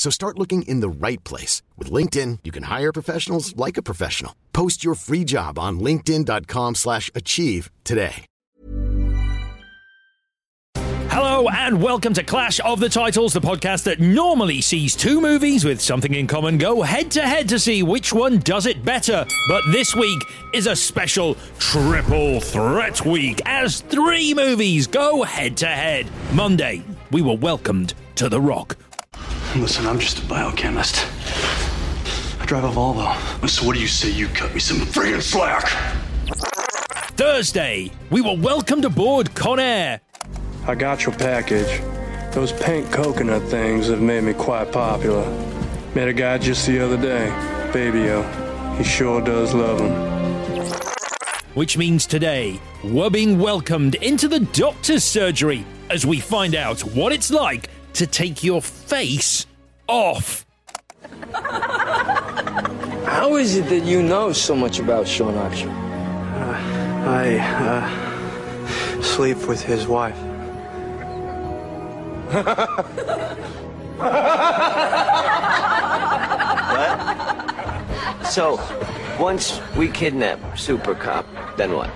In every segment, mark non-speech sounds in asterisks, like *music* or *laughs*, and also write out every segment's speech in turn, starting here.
So start looking in the right place. With LinkedIn, you can hire professionals like a professional. Post your free job on linkedin.com slash achieve today. Hello and welcome to Clash of the Titles, the podcast that normally sees two movies with something in common go head to head to see which one does it better. But this week is a special triple threat week as three movies go head to head. Monday, we were welcomed to The Rock. Listen, I'm just a biochemist. I drive a Volvo. So what do you say you cut me some friggin' slack? Thursday, we were welcomed aboard Con Air. I got your package. Those pink coconut things have made me quite popular. Met a guy just the other day, Fabio. He sure does love them. Which means today, we're being welcomed into the doctor's surgery as we find out what it's like to take your face off. How is it that you know so much about Sean Archer? I, uh, sleep with his wife. what? So, once we kidnap Super Cop, then what?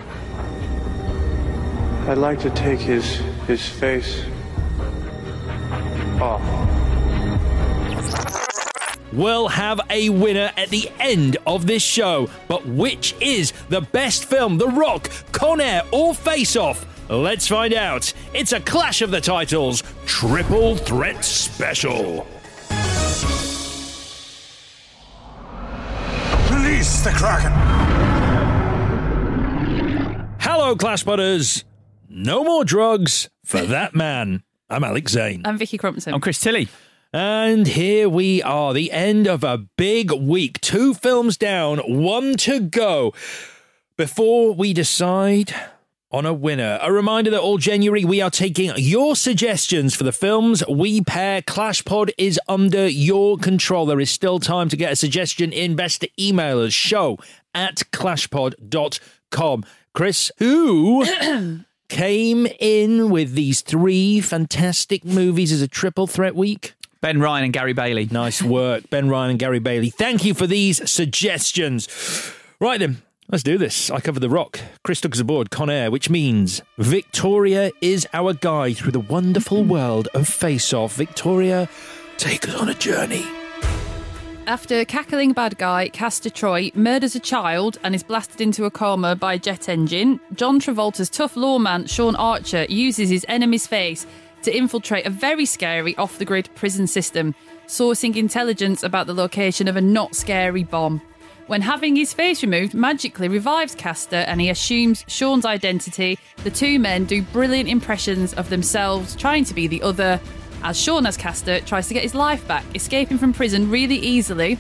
I'd like to take his his face off. We'll have a winner at the end of this show. But which is the best film? The Rock, Con Air, or Face Off? Let's find out. It's a Clash of the Titles Triple Threat Special. Release the Kraken! Hello, Clash Butters. No more drugs for that man. I'm Alex Zane. I'm Vicky Crumpton. I'm Chris Tilly. And here we are, the end of a big week. Two films down, one to go. Before we decide on a winner, a reminder that all January we are taking your suggestions for the films we pair. Clash Pod is under your control. There is still time to get a suggestion in. Best to email us show at clashpod.com. Chris, who *clears throat* came in with these three fantastic movies as a triple threat week? Ben Ryan and Gary Bailey. Nice work, Ben Ryan and Gary Bailey. Thank you for these suggestions. Right then, let's do this. I cover the rock. Chris took us aboard Con Air, which means Victoria is our guide through the wonderful world of Face Off. Victoria, take us on a journey. After cackling bad guy Castor Troy murders a child and is blasted into a coma by a jet engine, John Travolta's tough lawman Sean Archer uses his enemy's face to infiltrate a very scary off the grid prison system, sourcing intelligence about the location of a not scary bomb. When having his face removed magically revives Castor and he assumes Sean's identity, the two men do brilliant impressions of themselves trying to be the other, as Sean as Castor tries to get his life back, escaping from prison really easily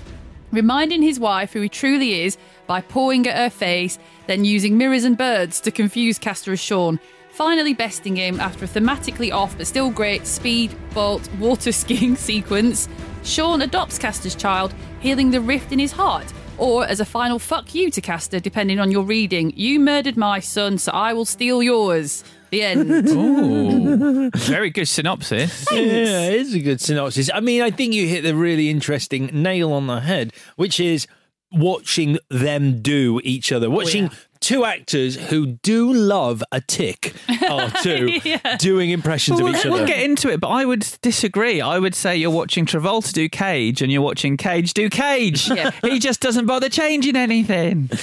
reminding his wife who he truly is by pawing at her face, then using mirrors and birds to confuse Castor as Sean. Finally, besting him after a thematically off but still great speed, bolt, water *laughs* skiing sequence. Sean adopts Castor's child, healing the rift in his heart. Or as a final fuck you to Castor, depending on your reading, you murdered my son, so I will steal yours. The end. Ooh, very good synopsis. Yeah, it is a good synopsis. I mean, I think you hit the really interesting nail on the head, which is watching them do each other, oh, watching two actors who do love a tic are *laughs* two doing impressions Well, of each other. we'll other. get into it, but I would disagree. I would say you're watching Travolta do Cage and you're watching Cage do Cage. Yeah. he just doesn't bother changing anything. *laughs*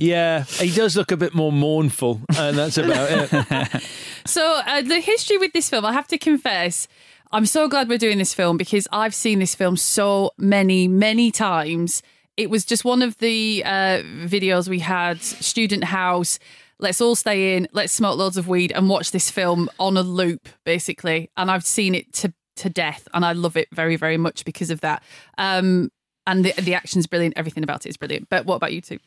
Yeah, he does look a bit more mournful, and that's about it. *laughs* So, uh, the history with this film, I have to confess, I'm so glad we're doing this film because I've seen this film so many, many times. It was just one of the uh, videos we had, Student House. Let's all stay in, let's smoke loads of weed and watch this film on a loop, basically. And I've seen it to, to death, and I love it very, very much because of that. Um, and the, the action's brilliant, everything about it is brilliant. But what about you two?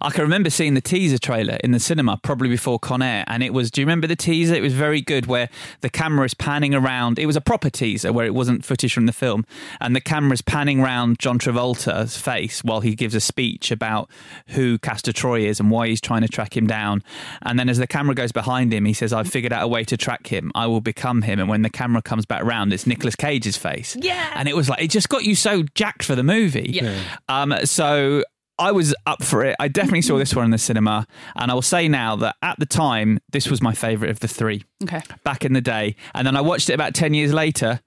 I can remember seeing the teaser trailer in the cinema probably before Con Air, and it was. Do you remember the teaser? It was very good, where the camera is panning around. It was a proper teaser where it wasn't footage from the film, and the camera's panning around John Travolta's face while he gives a speech about who Castor Troy is and why he's trying to track him down. And then as the camera goes behind him, he says, "I've figured out a way to track him. I will become him." And when the camera comes back round, it's Nicolas Cage's face. Yeah. and it was like it just got you so jacked for the movie. Yeah. Um, so I was up for it. I definitely saw this one in the cinema, and I will say now that at the time, this was my favourite of the three Okay. back in the day. And then I watched it about 10 years later,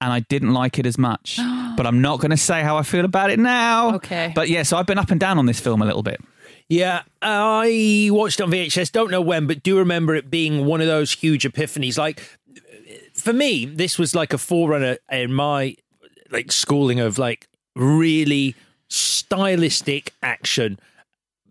and I didn't like it as much. *gasps* but I'm not going to say how I feel about it now. Okay. But yeah, so I've been up and down on this film a little bit. Yeah, I watched it on VHS. Don't know when, but do remember it being one of those huge epiphanies. Like for me, this was like a forerunner in my like schooling of like really stylistic action.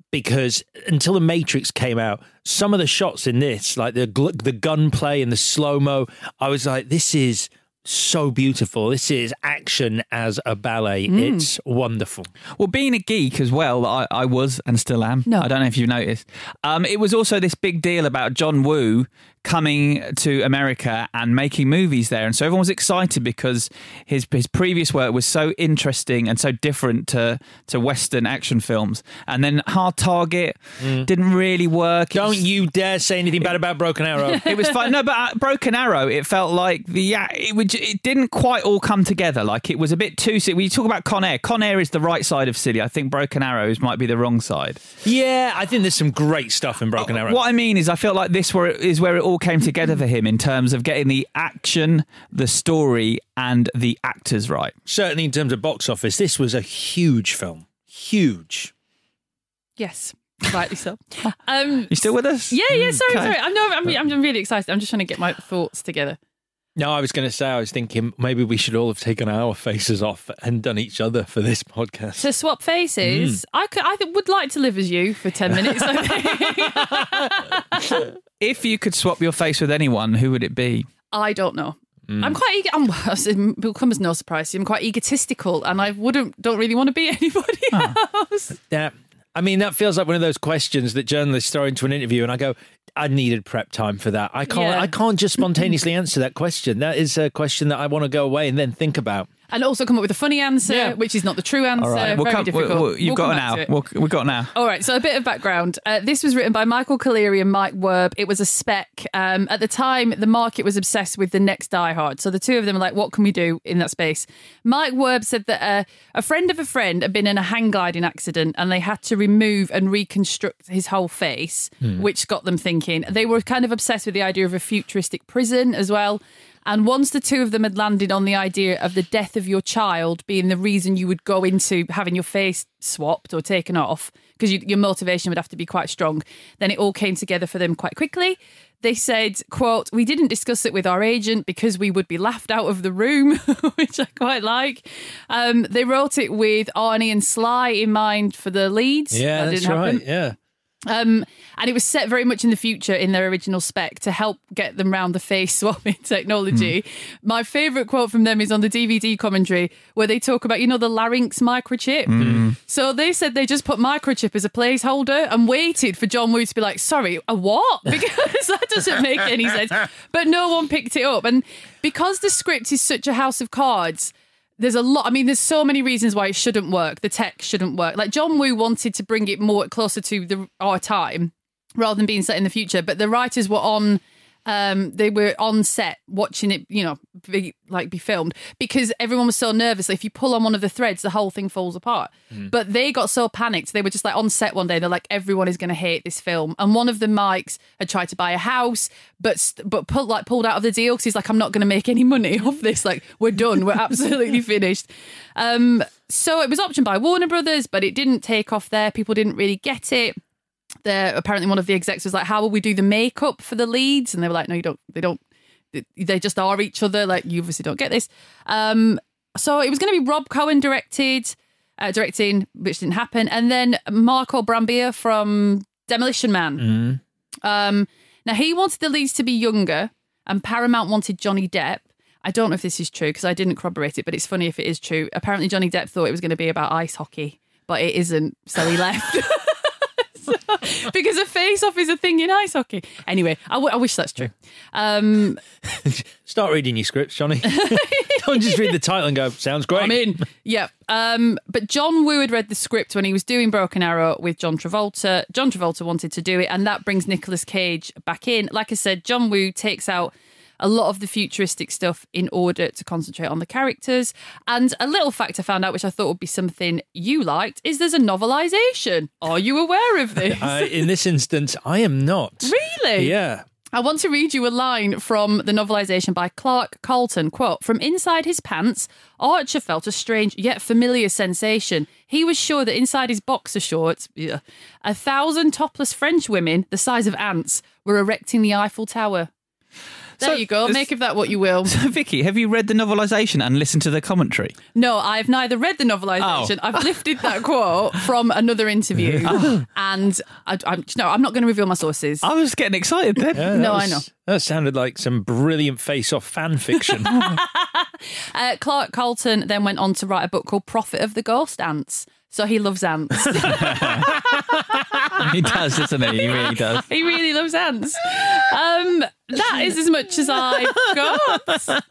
Because until the Matrix came out, some of the shots in this, like the gl- the gunplay and the slow mo, I was like, this is so beautiful. This is action as a ballet. Mm. It's wonderful. Well, being a geek as well, I, I was and still am. No. I don't know if you've noticed. Um, it was also this big deal about John Woo coming to America and making movies there, and so everyone was excited because his his previous work was so interesting and so different to to Western action films. And then Hard Target didn't really work. Don't was- you dare say anything bad about Broken Arrow. *laughs* it was fun. No, but uh, Broken Arrow, it felt like the yeah, it would, it didn't quite all come together. Like it was a bit too. silly. When you talk about Con Air, Con Air is the right side of silly. I think Broken Arrows might be the wrong side. yeah, I think there's some great stuff in Broken Arrow. What I mean is, I feel like this where is where it all came together for him in terms of getting the action, the story, and the actors right. Certainly in terms of box office, this was a huge film. Huge. Yes, rightly so. Um, *laughs* You still with us? Yeah, yeah. Sorry, Okay. sorry. I'm no, I'm, I'm really excited. I'm just trying to get my thoughts together. No, I was going to say, I was thinking maybe we should all have taken our faces off and done each other for this podcast. To swap faces, mm. I could, I would like to live as you for ten minutes. I. *laughs* If you could swap your face with anyone, who would it be? I don't know. Mm. I'm quite eager. I'm, *laughs* it will come as no surprise. I'm quite egotistical, and I wouldn't, don't really want to be *laughs* anybody else. Yeah. I mean, that feels like one of those questions that journalists throw into an interview, and I go, I needed prep time for that. I can't. Yeah. I can't just *laughs* spontaneously answer that question. That is a question that I want to go away and then think about. And also come up with a funny answer, Yeah. which is not the true answer. All right, we'll Very come, difficult. we'll- we'll- you've We'll got back now. We'll, we've got now. All right, so a bit of background. Uh, this was written by Michael Colleary and Mike Werb. It was a spec. Um, at the time, the market was obsessed with the next Die Hard. So the two of them were like, what can we do in that space? Mike Werb said that uh, a friend of a friend had been in a hang gliding accident and they had to remove and reconstruct his whole face, which got them thinking. They were kind of obsessed with the idea of a futuristic prison as well. And once the two of them had landed on the idea of the death of your child being the reason you would go into having your face swapped or taken off, because you, your motivation would have to be quite strong, then it all came together for them quite quickly. They said, quote, we didn't discuss it with our agent because we would be laughed out of the room, *laughs* which I quite like. Um, they wrote it with Arnie and Sly in mind for the leads. Yeah, That that's right. Yeah. Um, and it was set very much in the future in their original spec to help get them round the face *laughs* swapping technology. My favourite quote from them is on the DVD commentary where they talk about, you know, the larynx microchip. So they said they just put microchip as a placeholder and waited for John Woo to be like, sorry, a what? *laughs* Because that doesn't make any sense. But no one picked it up. And because the script is such a house of cards, there's a lot. I mean, there's so many reasons why it shouldn't work. The tech shouldn't work. Like John Woo wanted to bring it more closer to the our time rather than being set in the future. But the writers were on. Um, they were on set watching it, you know, be, like be filmed because everyone was so nervous. If you pull on one of the threads, the whole thing falls apart. But they got so panicked, they were just like on set one day. They're like, everyone is going to hate this film. And one of the mics had tried to buy a house, but but pulled like pulled out of the deal because he's like, I'm not going to make any money *laughs* off this. Like, we're done. We're absolutely *laughs* finished. Um, so it was optioned by Warner Brothers, but it didn't take off there. People didn't really get it there apparently one of the execs was like how will we do the makeup for the leads? And they were like no you don't they don't they just are each other like you obviously don't get this. Um so it was going to be rob cohen directed uh, directing which didn't happen and then marco brambilla from demolition man. Um now he wanted the leads to be younger and paramount wanted johnny depp. I don't know if this is true because I didn't corroborate it, but it's funny if it is true. Apparently, Johnny Depp thought it was going to be about ice hockey, but it isn't, so he *laughs* left. *laughs* because a face off is a thing in ice hockey. Anyway, I, w- I wish that's true. Um, *laughs* Start reading your scripts, Johnny. *laughs* Don't just read the title and go, sounds great. I'm in. Yeah. Um, but John Woo had read the script when he was doing Broken Arrow with John Travolta. John Travolta wanted to do it, and that brings Nicolas Cage back in. Like I said, John Woo takes out a lot of the futuristic stuff in order to concentrate on the characters. And a little fact I found out, which I thought would be something you liked, is there's a novelization. Are you aware of this? *laughs* Uh, in this instance, I am not. Really? Yeah. I want to read you a line from the novelization by Clark Carlton. Quote From inside his pants, Archer felt a strange yet familiar sensation. He was sure that inside his boxer shorts, yeah, a thousand topless French women, the size of ants, were erecting the Eiffel Tower. There So, you go. Make of that what you will. *laughs* So, Vicky, have you read the novelisation and listened to the commentary? No, I've neither read the novelization. Oh. I've lifted that *laughs* quote from another interview, *laughs* and I, I'm no, I'm not going to reveal my sources. I was getting excited then. Yeah, that No, I know. That sounded like some brilliant face-off fan fiction. Uh, Clark Carlton then went on to write a book called Prophet of the Ghost Ants. So he loves ants. he does, doesn't he? He really does. he really loves ants. Um, that is as much as I've got.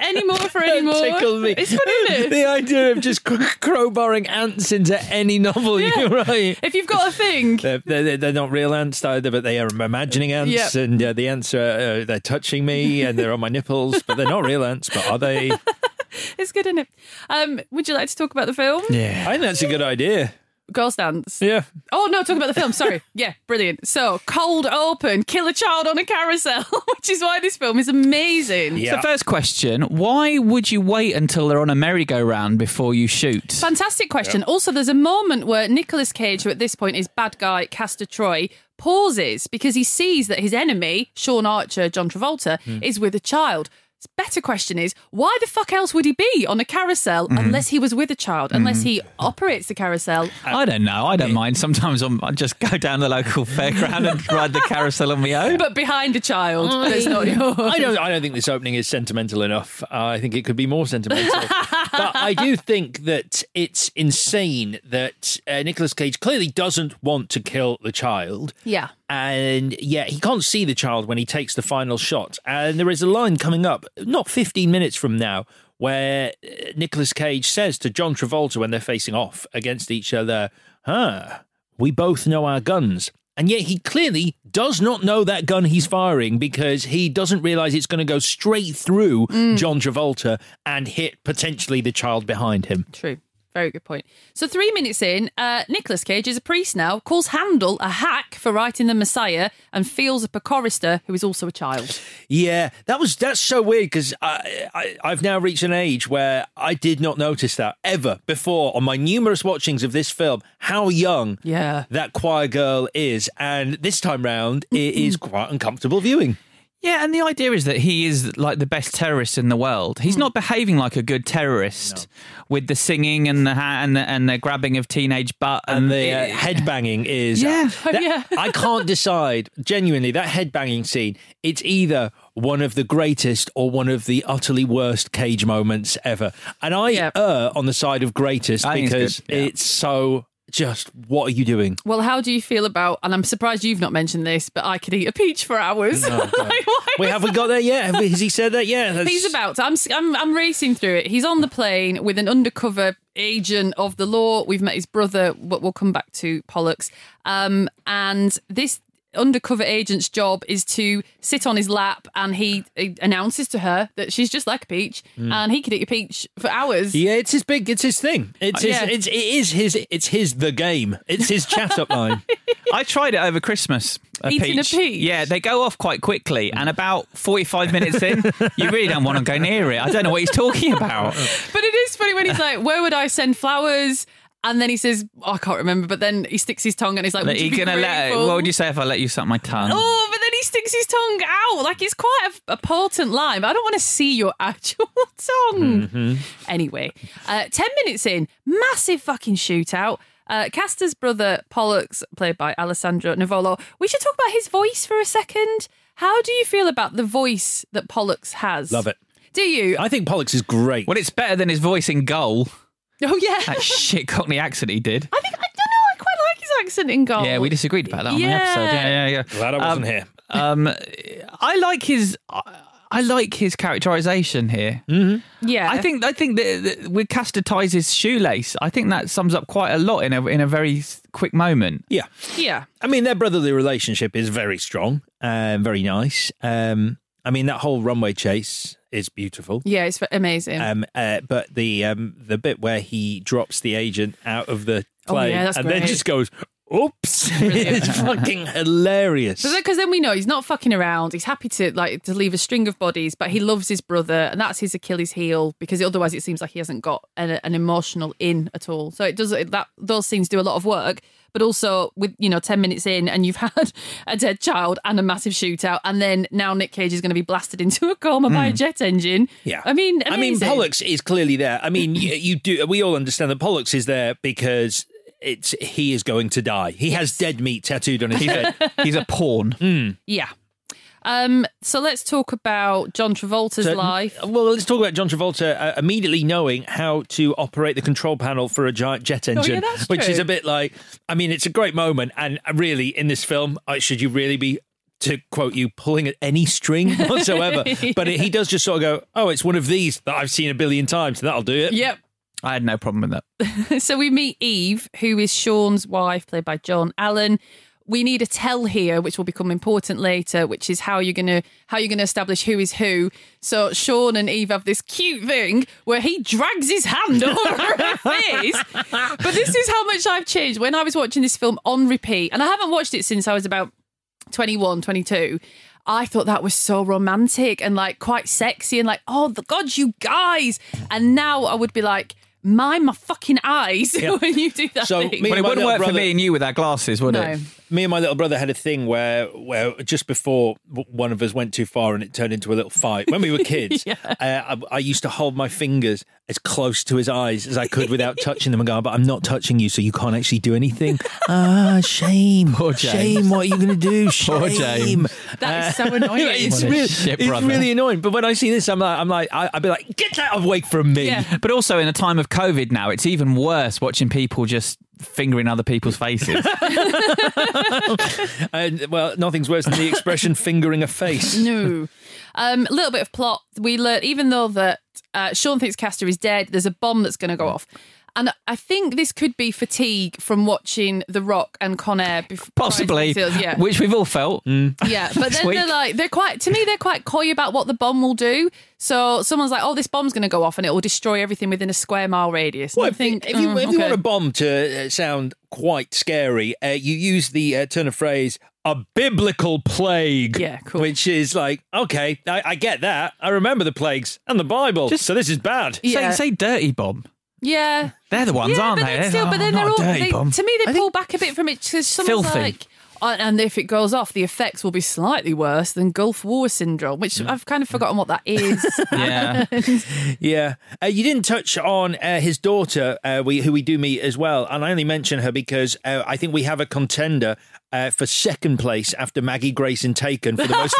Any more for any more? Tickle me. It's funny, isn't it? the idea of just crowbarring ants into any novel you write. If you've got a thing, They're, they're, they're not real ants either, but they are imagining ants, Yep. and uh, the ants are uh, they're touching me, and they're on my nipples, but they're not real ants. But are they? *laughs* it's good, isn't it? Um, would you like to talk about the film? Yeah, I think that's a good idea. Ghost Ants. Yeah, Oh no, talk about the film. Sorry. *laughs* Yeah, brilliant. So, cold open, kill a child on a carousel, *laughs* which is why this film is amazing. Yeah. So, first question why would you wait until they're on a merry-go-round before you shoot? Fantastic question. Also, there's a moment where Nicolas Cage, who at this point is bad guy Castor Troy, pauses because he sees that his enemy, Sean Archer, John Travolta, Hmm. is with a child. His better question is why the fuck else would he be on a carousel Mhm. unless he was with a child, unless he operates the carousel? I don't know. I don't mind. Sometimes I'm, I just go down the local *laughs* fairground and ride the carousel on my own. But behind a child that's not yours. I don't. I don't think this opening is sentimental enough. Uh, I think it could be more sentimental. *laughs* but I do think that it's insane that uh, Nicolas Cage clearly doesn't want to kill the child. Yeah. And yet he can't see the child when he takes the final shot. And there is a line coming up, not 15 minutes from now, where uh, Nicolas Cage says to John Travolta when they're facing off against each other, huh, we both know our guns. And yet he clearly does not know that gun he's firing because he doesn't realize it's going to go straight through mm. John Travolta and hit potentially the child behind him. True. Very good point. So three minutes in, uh, Nicolas Cage is a priest now, calls Handel a hack for writing the Messiah, and feels a chorister who is also a child. Yeah, that was that's so weird because I, I I've now reached an age where I did not notice that ever before on my numerous watchings of this film how young yeah that choir girl is, and this time round it is *laughs* quite uncomfortable viewing. Yeah, and the idea is that he is like the best terrorist in the world. Hmm. He's not behaving like a good terrorist with the singing and the ha- and the, and the grabbing of teenage butt and the uh, *laughs* it- head banging is Yeah. Oh, that- yeah. I can't *laughs* decide genuinely that head banging scene it's either one of the greatest or one of the utterly worst cage moments ever and I Yeah. err on the side of greatest I think it's because good, yeah. it's so just what are you doing Well, how do you feel about? And I'm surprised you've not mentioned this, but I could eat a peach for hours. *laughs* Like, Wait, have we got there yet Have we- has he said that yet That's- He's about. to. I'm, I'm. I'm racing through it. He's on the plane with an undercover agent of the law. We've met his brother, but we'll come back to Pollux. Um, and this undercover agent's job is to sit on his lap, and he, he announces to her that she's just like a peach, hmm. and he could eat a peach for hours. yeah, it's his big. It's his thing. It's his. Yeah. It's it is his. It's his the game. It's his chat up line. *laughs* I tried it over Christmas. A Eating a peach? Yeah, they go off quite quickly, and about forty-five minutes in, you really don't want to go near it. I don't know what he's talking about. But it is funny when he's like, "Where would I send flowers?" And then he says, oh, "I can't remember." But then he sticks his tongue and he's like, Like, "Would you you be gonna let? grateful?" What would you say if I let you suck my tongue? Oh, but then he sticks his tongue out. Like it's quite a, a potent line. But I don't want to see your *laughs* actual tongue. Anyway, uh, 10 minutes in, massive fucking shootout. Uh, Castor's brother, Pollux, played by Alessandro Nivola. We should talk about his voice for a second. How do you feel about the voice that Pollux has? Love it. Do you? I think Pollux is great. Well, it's better than his voice in Goal. Oh, yeah. That shit Cockney accent he did. I think, I don't know, I quite like his accent in goal. Yeah, we disagreed about that on Yeah. the episode. Yeah, yeah, yeah. Glad I wasn't Um, here. Um, I like his. I like his characterization here. Yeah. I think I think that, that with Castor ties his shoelace, I think that sums up quite a lot in a in a very s- quick moment. Yeah. Yeah. I mean, their brotherly relationship is very strong and very nice. Um, I mean, that whole runway chase is beautiful. Yeah, it's amazing. Um, uh, but the um, the bit where he drops the agent out of the Oh, plane yeah, that's and then just goes, "Oops!" *laughs* *laughs* it's fucking hilarious. Because then we know he's not fucking around. He's happy to like to leave a string of bodies, but he loves his brother, and that's his Achilles heel. Because otherwise, it seems like he hasn't got an, an emotional in at all. So it does that. Those scenes do a lot of work, but also with you know ten minutes in, and you've *laughs* had a dead child and a massive shootout, and then now Nick Cage is going to be blasted into a coma by a jet engine. Hmm. Yeah, I mean, I mean, amazing. Pollux is clearly there. I mean, you, you do. We all understand that Pollux is there because it's he is going to die. He has dead meat tattooed on his *laughs* head. He's a pawn. Yeah. Um, so let's talk about John Travolta's So, life. Well, let's talk about John Travolta uh, immediately knowing how to operate the control panel for a giant jet engine, Oh, that's which is a bit like. I mean, it's a great moment, and really, in this film, uh, should you really be? To quote you, pulling at any string *laughs* whatsoever. *laughs* But he does just sort of go, Oh, it's one of these that I've seen a billion times. That'll do it. Yep. I had no problem with that. *laughs* so we meet Eve, who is Sean's wife, played by Joan Allen. We need a tell here, which will become important later, which is how you're gonna how you're gonna establish who is who. So Sean and Eve have this cute thing where he drags his hand *laughs* over her face. But this is how much I've changed. When I was watching this film on repeat, and I haven't watched it since I was about 21, 22. I thought that was so romantic and like quite sexy and like, oh the god, you guys. And now I would be like, mind my fucking eyes Yeah. *laughs* when you do that So, thing. me Well, and it wouldn't little work for me and you with our glasses, would No. it? Me and my little brother had a thing where, where just before one of us went too far and it turned into a little fight. When we were kids, *laughs* uh, I, I used to hold my fingers as close to his eyes as I could without *laughs* touching them and go, but I'm not touching you, so you can't actually do anything. *laughs* ah, shame. Poor James. Shame, what are you going to do? Shame. Poor James. That is so annoying. It's, really, shit it's really annoying. But when I see this, I'm like, I'm like I, I'd be like, get that away from me. Yeah. But also in a time of COVID now, it's even worse watching people just fingering other people's faces. *laughs* And well, nothing's worse than the expression *laughs* fingering a face. no. Um, a little bit of plot. We learn, even though that uh, Sean thinks Castor is dead, there's a bomb that's going to go off. And I think this could be fatigue from watching The Rock and Con Air. Before, Possibly, yeah. which we've all felt. Yeah, *laughs* but then week. they're like they're quite to me they're quite coy about what the bomb will do. So someone's like, "Oh, this bomb's going to go off and it will destroy everything within a square mile radius." And Well, I think if you mm, if you want a bomb to uh, sound quite scary, uh, you use the uh, turn of phrase "a biblical plague." Yeah, cool. Which is like, okay, I, I get that. I remember the plagues and the Bible, Just- so this is bad. Yeah. Say, say dirty bomb. Yeah, They're the ones, yeah, aren't but they? Then still, Oh, but then not they're a all dirty they, bomb. to me they pull back a bit from it because someone's Filthy. like, And if it goes off, the effects will be slightly worse than Gulf War syndrome, which I've kind of forgotten what that is. *laughs* Yeah. *laughs* Yeah, uh, you didn't touch on uh, his daughter, uh, we, who we do meet as well, and I only mention her because uh, I think we have a contender uh, for second place after Maggie Grace in Taken for the *laughs* most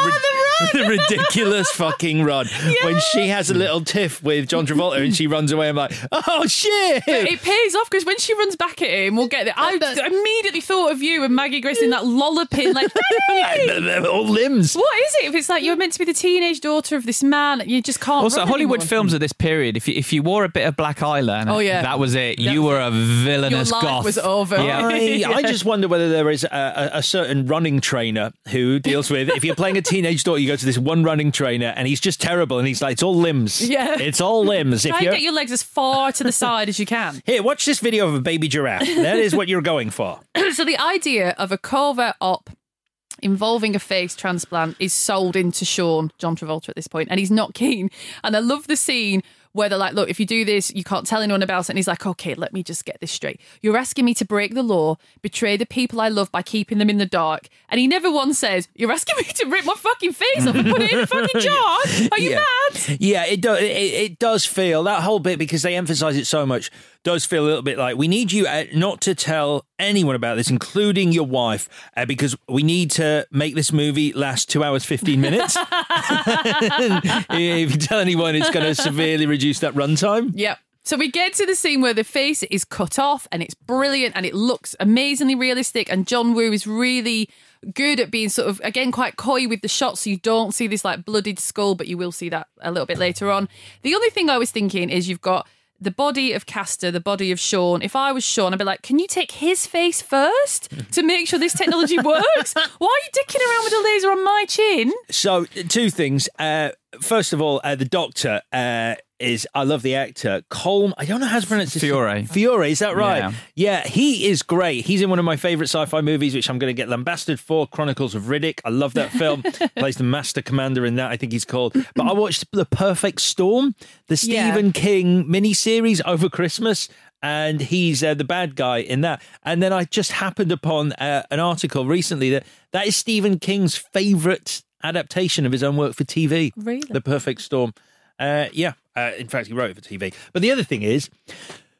*laughs* rid- ridiculous fucking run when she has a little tiff with John Travolta and she runs away. I'm like, oh shit! it pays off because when she runs back at him, we'll get it. I immediately thought of you and Maggie Grace in that lolloping, like, *laughs* All limbs. what is it? If it's like you're meant to be the teenage daughter of this man, you just can't. Also, run Hollywood anymore. films of this period, if you, if you wore a bit of black eyeliner, Oh, yeah. that was it. That you was were a villainous Your life goth. was over. Yeah. I, *laughs* I just wonder whether there is a, a, a certain running trainer who deals with if you're playing a teenage daughter, you go to this one running trainer and he's just terrible and he's like, it's all limbs. Yeah. It's all limbs. Try If you're get your legs as far to the *laughs* side as you can. here, watch this video of a baby giraffe. That is what you're going for. *laughs* so the idea of a covert op involving a face transplant is sold into Sean John Travolta at this point, and he's not keen. And I love the scene where they're like, "Look, if you do this, you can't tell anyone about it." And he's like, "Okay, let me just get this straight. You're asking me to break the law, betray the people I love by keeping them in the dark." And he never once says, "You're asking me to rip my fucking face off and put it in a *laughs* fucking jar? Are you yeah. mad?" Yeah, it does. It, it does feel that whole bit because they emphasize it so much. Does feel a little bit like we need you uh, not to tell anyone about this, including your wife, uh, because we need to make this movie last two hours fifteen minutes. *laughs* *laughs* if you tell anyone, it's going to severely reduce that runtime. Yep. So we get to the scene where the face is cut off and it's brilliant and it looks amazingly realistic. And John Woo is really good at being sort of, again, quite coy with the shots. So you don't see this like bloodied skull, but you will see that a little bit later on. The only thing I was thinking is you've got the body of Castor, the body of Sean. If I was Sean, I'd be like, can you take his face first to make sure this technology *laughs* works? Why are you dicking around with a laser on my chin? So, two things. Uh, first of all, uh, the doctor uh, is, I love the actor, Colm. I don't know how to pronounce his Feore. Feore, is that right? Yeah. Yeah. he is great. He's in one of my favourite sci fi movies, which I'm going to get lambasted for Chronicles of Riddick. I love that film. *laughs* Plays the Master Commander in that, I think he's called. But I watched The Perfect Storm, the Yeah. Stephen King miniseries over Christmas. And he's uh, the bad guy in that. And then I just happened upon uh, an article recently that that is Stephen King's favourite adaptation of his own work for TV. Really? The Perfect Storm. Uh, yeah. Uh, in fact, he wrote it for TV. But the other thing is,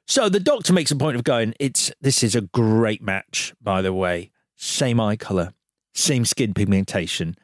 so the doctor makes a point of going, it's this is a great match, by the way. Same eye colour, same skin pigmentation.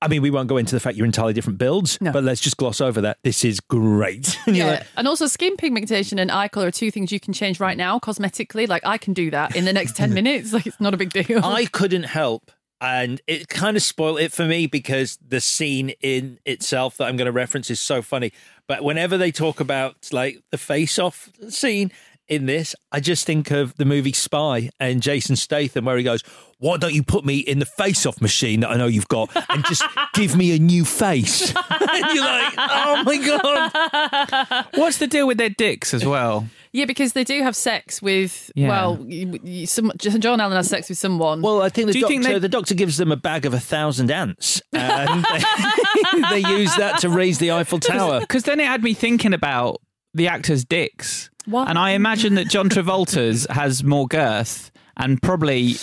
I mean, we won't go into the fact you're entirely different builds, No. but let's just gloss over that. This is great. *laughs* And Yeah, like, and also skin pigmentation and eye color are two things you can change right now cosmetically. Like I can do that in the next ten *laughs* minutes. Like it's not a big deal. I couldn't help. And it kind of spoiled it for me because the scene in itself that I'm going to reference is so funny. But whenever they talk about like the face off scene in this, I just think of the movie Spy and Jason Statham, where he goes, Why don't you put me in the face off machine that I know you've got and just give me a new face? *laughs* and you're like, Oh my God. What's the deal with their dicks as well? Yeah, because they do have sex with. Yeah. Well, you, you, some, Joan Allen has sex with someone. Well, I think the Do doctor think they- the doctor gives them a bag of a thousand ants, and they, *laughs* they use that to raise the Eiffel Tower. Because then it had me thinking about the actors' dicks. What? And I imagine that John Travolta's has more girth and probably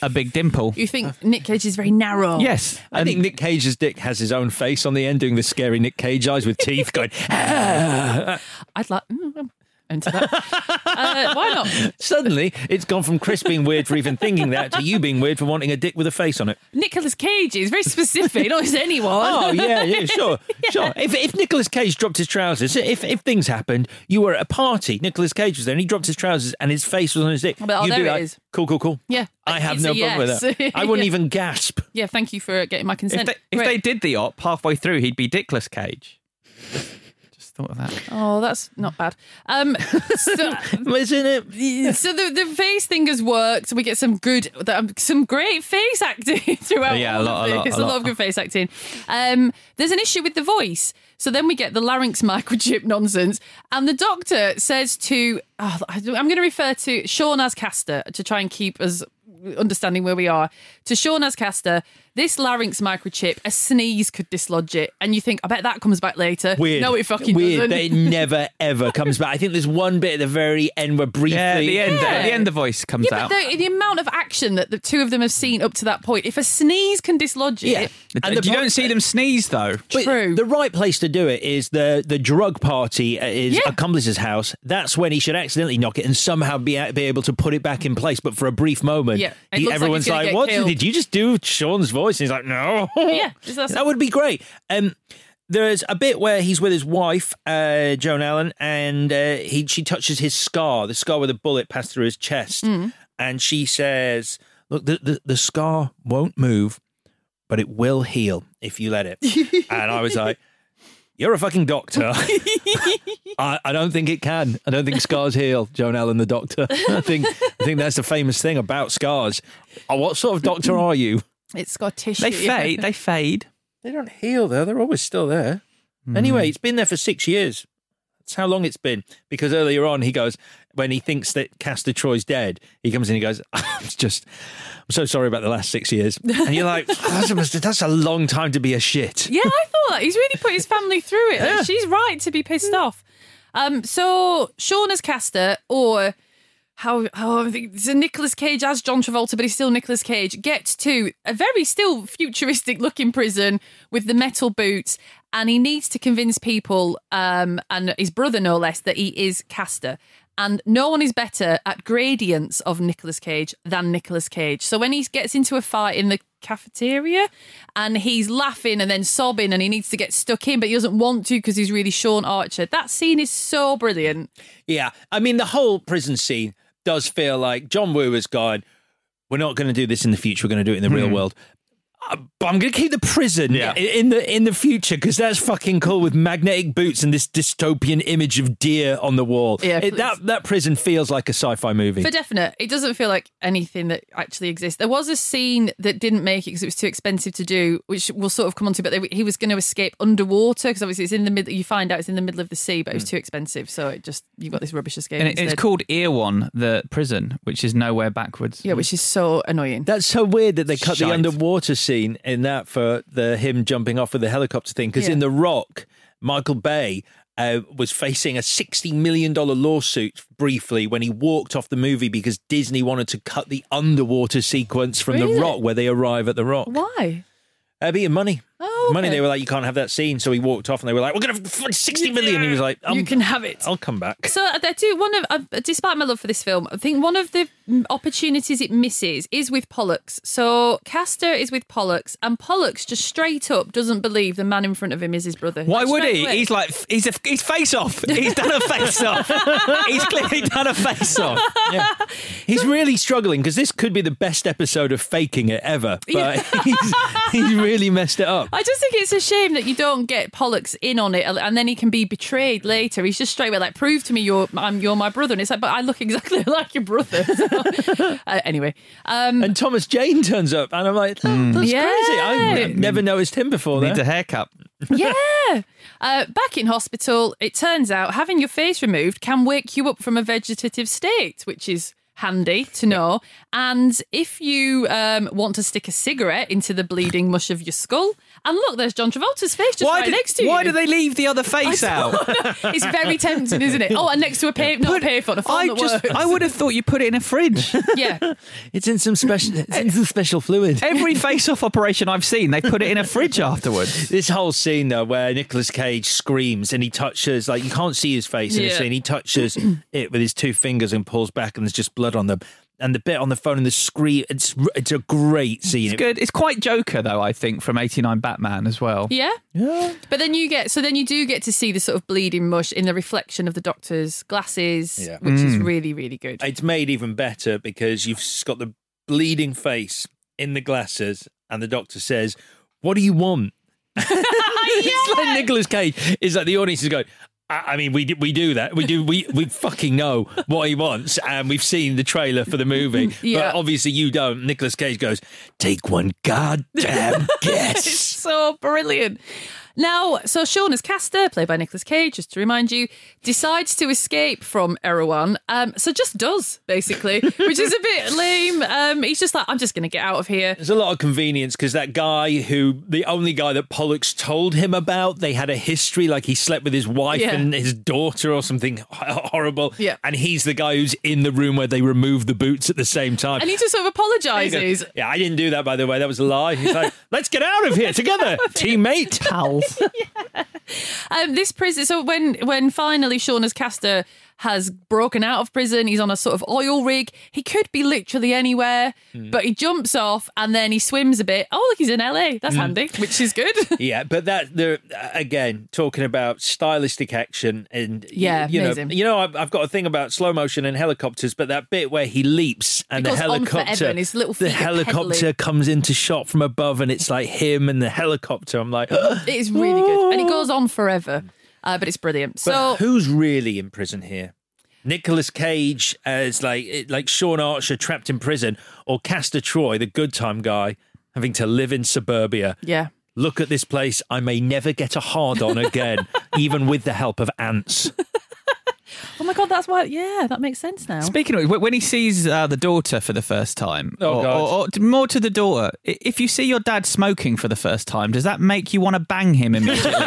a big dimple. you think Nick Cage is very narrow? Yes. I think Nick Cage's dick has his own face on the end, doing the scary Nick Cage eyes with teeth going. *laughs* "Ah." I'd like. Mm, I'm into that. uh, why not? *laughs* Suddenly, it's gone from Chris being weird for even thinking that to you being weird for wanting a dick with a face on it. Nicolas Cage is very specific. Not just anyone. Oh yeah, yeah, *laughs* sure, sure. If if Nicolas Cage dropped his trousers, if if things happened, you were at a party, Nicolas Cage was there, and he dropped his trousers, and his face was on his dick. I'll be like, oh, You'd be there it like, is. cool, cool, cool. Yeah, I have it's no problem yes. with that. *laughs* I wouldn't Yeah. even gasp. Yeah, thank you for getting my If consent. they, if they did the op halfway through, he'd be Dickless Cage. Just thought of that. Oh, that's not bad. Um, so, *laughs* Isn't it? so the, the face thing has worked. We get some good, um, some great face acting *laughs* throughout. Yeah, a lot, of a lot, a a lot lot. of good face acting. Um, there's an issue with the voice. So then we get the larynx *laughs* microchip nonsense, and the doctor says to, oh, I'm going to refer to Sean as Castor to try and keep us understanding where we are. To Sean as Castor, This larynx microchip, a sneeze could dislodge it, and you think, I bet that comes back later. Weird. No, it fucking Weird doesn't. that it never ever comes back. I think there's one bit at the very end where briefly. Yeah, at the end, Yeah. at the end, the voice comes yeah, out. but the, the amount of action that the two of them have seen up to that point, if a sneeze can dislodge it, Yeah. And the you pro- don't see them sneeze though. But True. The right place to do it is the the drug party at his Yeah. accomplice's house. That's when he should accidentally knock it and somehow be be able to put it back in place. But for a brief moment, Yeah. It he- looks like everyone's he's gonna like, get "What killed." did you just do?" Sean's voice, and he's like, "No." Yeah, *laughs* just that would be great. Um, there's a bit where he's with his wife, uh, Joan Allen, and uh, he she touches his scar, the scar where the bullet passed through his chest, Mm. and she says, "Look, the, the the scar won't move, but it will heal if you let it." *laughs* and I was like. You're a fucking doctor. *laughs* I, I don't think it can. I don't think scars heal, Joan Allen, the doctor. I think I think that's the famous thing about scars. Oh, what sort of doctor are you? It's got tissue. They fade. They fade. They don't heal though. They're always still there. Anyway, it's been there for six years. That's how long it's been. Because earlier on, he goes when he thinks that Castor Troy's dead. He comes in. He goes, *laughs* "I'm just, I'm so sorry about the last six years." And you're like, *laughs* "That's a, that's a long time to be a shit." Yeah, I thought that. He's really put his family through it. *laughs* Like, she's right to be pissed off. Um, so Sean as Castor, or how how it's a Nicolas Cage as John Travolta, but he's still Nicolas Cage, gets to a very still futuristic looking prison with the metal boots, and he needs to convince people, um, and his brother no less, that he is Castor. And no one is better at gradients of Nicolas Cage than Nicolas Cage. So when he gets into a fight in the cafeteria and he's laughing and then sobbing and he needs to get stuck in, but he doesn't want to because he's really Sean Archer. That scene is so brilliant. Yeah, I mean the whole prison scene does feel like John Woo has gone. We're not going to do this in the future. We're going to do it in the real hmm. world. Uh, But I'm going to keep the prison Yeah. in the in the future because that's fucking cool with magnetic boots and this dystopian image of deer on the wall. Yeah, It- that that prison feels like a sci-fi movie. For definite, it doesn't feel like anything that actually exists. There was a scene that didn't make it because it was too expensive to do, which we'll sort of come on to. But they, he was going to escape underwater because obviously it's in the middle. You find out it's in the middle of the sea, but it was too expensive, so it just you've got this rubbish escape. And it, it's instead. called Erewhon, the prison, which is nowhere backwards. yeah, which is so annoying. That's so weird that they cut the underwater scene in that for the him jumping off with the helicopter thing. Because Yeah. in The Rock, Michael Bay uh, was facing a sixty million dollar lawsuit briefly when he walked off the movie because Disney wanted to cut the underwater sequence from Really? The Rock where they arrive at The Rock. Why? Uh, being money. Oh, Money. They were like, you can't have that scene. So he walked off, and they were like, we're gonna f- sixty million. He was like, um, you can have it. I'll come back. So I do one of, uh, despite my love for this film, I think one of the mm, opportunities it misses is with Pollux. So Castor is with Pollux, and Pollux just straight up doesn't believe the man in front of him is his brother. Why Like, would he? away. He's like he's a he's face off. *laughs* He's done a face off. he's clearly done a face off. Yeah. He's really struggling because this could be the best episode of faking it ever, but *laughs* he's, he's really messed it up. I just think it's a shame that you don't get Pollux in on it, and then he can be betrayed later. He's just straight away like, "Prove to me you're I'm you're my brother," and it's like, "But I look exactly *laughs* like your brother." *laughs* So, uh, anyway, um, And Thomas Jane turns up, and I'm like, that, that's Yeah. crazy. I've never noticed him before. Needs There. a haircut. *laughs* yeah. Uh, back in hospital, it turns out having your face removed can wake you up from a vegetative state, which is handy to know. And if you um, want to stick a cigarette into the bleeding mush of your skull, and look, there's John Travolta's face just Why right do, next to you. why do they leave the other face out? *laughs* It's very tempting, isn't it? Oh, and next to a pay, not a payphone, a phone I that just works. I would have thought you put it in a fridge. *laughs* yeah. *laughs* It's in some special, it's in eh. some special fluid. Every face-off operation I've seen, they put it in a fridge afterwards. This whole scene though, where Nicolas Cage screams and he touches, like you can't see his face in the scene. He touches *clears throat* it with his two fingers and pulls back, and there's just blood on them. And the bit on the phone and the scream, it's it's a great scene. It's good. It's quite Joker though. I think from '89 Batman as well. Yeah. Yeah. But then you get so then you do get to see the sort of bleeding mush in the reflection of the doctor's glasses, Yeah. which is mm. really really good. It's made even better because you've got the bleeding face in the glasses, and the doctor says, "What do you want?" *laughs* *laughs* it's like Nicolas Cage is like the audience is going. I mean, we do, we do that. We do. We we fucking know what he wants, and we've seen the trailer for the movie. *laughs* Yeah. But obviously, you don't. Nicolas Cage goes, "Take one goddamn guess." *laughs* It's guess." so brilliant. Now, so Sean as Castor, played by Nicolas Cage, just to remind you, decides to escape from Erewhon. Um, so just does, basically, *laughs* which is a bit lame. Um, he's just like, I'm just going to get out of here. There's a lot of convenience because that guy who, the only guy that Pollux told him about, they had a history, like he slept with his wife Yeah. and his daughter or something horrible. Yeah. And he's the guy who's in the room where they remove the boots at the same time. And he just sort of apologises. Yeah, I didn't do that, by the way. That was a lie. He's like, let's get out of here *laughs* together, teammate. *laughs* *laughs* Pals. Um, this prison. So when when finally Sean as Castor has broken out of prison, he's on a sort of oil rig. He could be literally anywhere, Hmm. but he jumps off and then he swims a bit. Oh, look, he's in LA. That's Hmm. handy, which is good. *laughs* Yeah, but that there again, talking about stylistic action and Yeah, you know, you know, I've, I've got a thing about slow motion and helicopters, but that bit where he leaps and It the goes on forever helicopter, and his little the helicopter pedaling. comes into shot from above, and it's like him and the helicopter. I'm like, *gasps* it is really good, and it goes on forever. Uh, but it's brilliant. But So who's really in prison here? Nicolas Cage as like like Sean Archer trapped in prison, or Castor Troy, the good time guy, having to live in suburbia. yeah, Look at this place. I may never get a hard on again, *laughs* even with the help of ants. Oh my god, that's why. Yeah, that makes sense now. Speaking of, when he sees uh, the daughter for the first time, Oh, or, God. or, or more to the daughter, if you see your dad smoking for the first time, does that make you want to bang him immediately?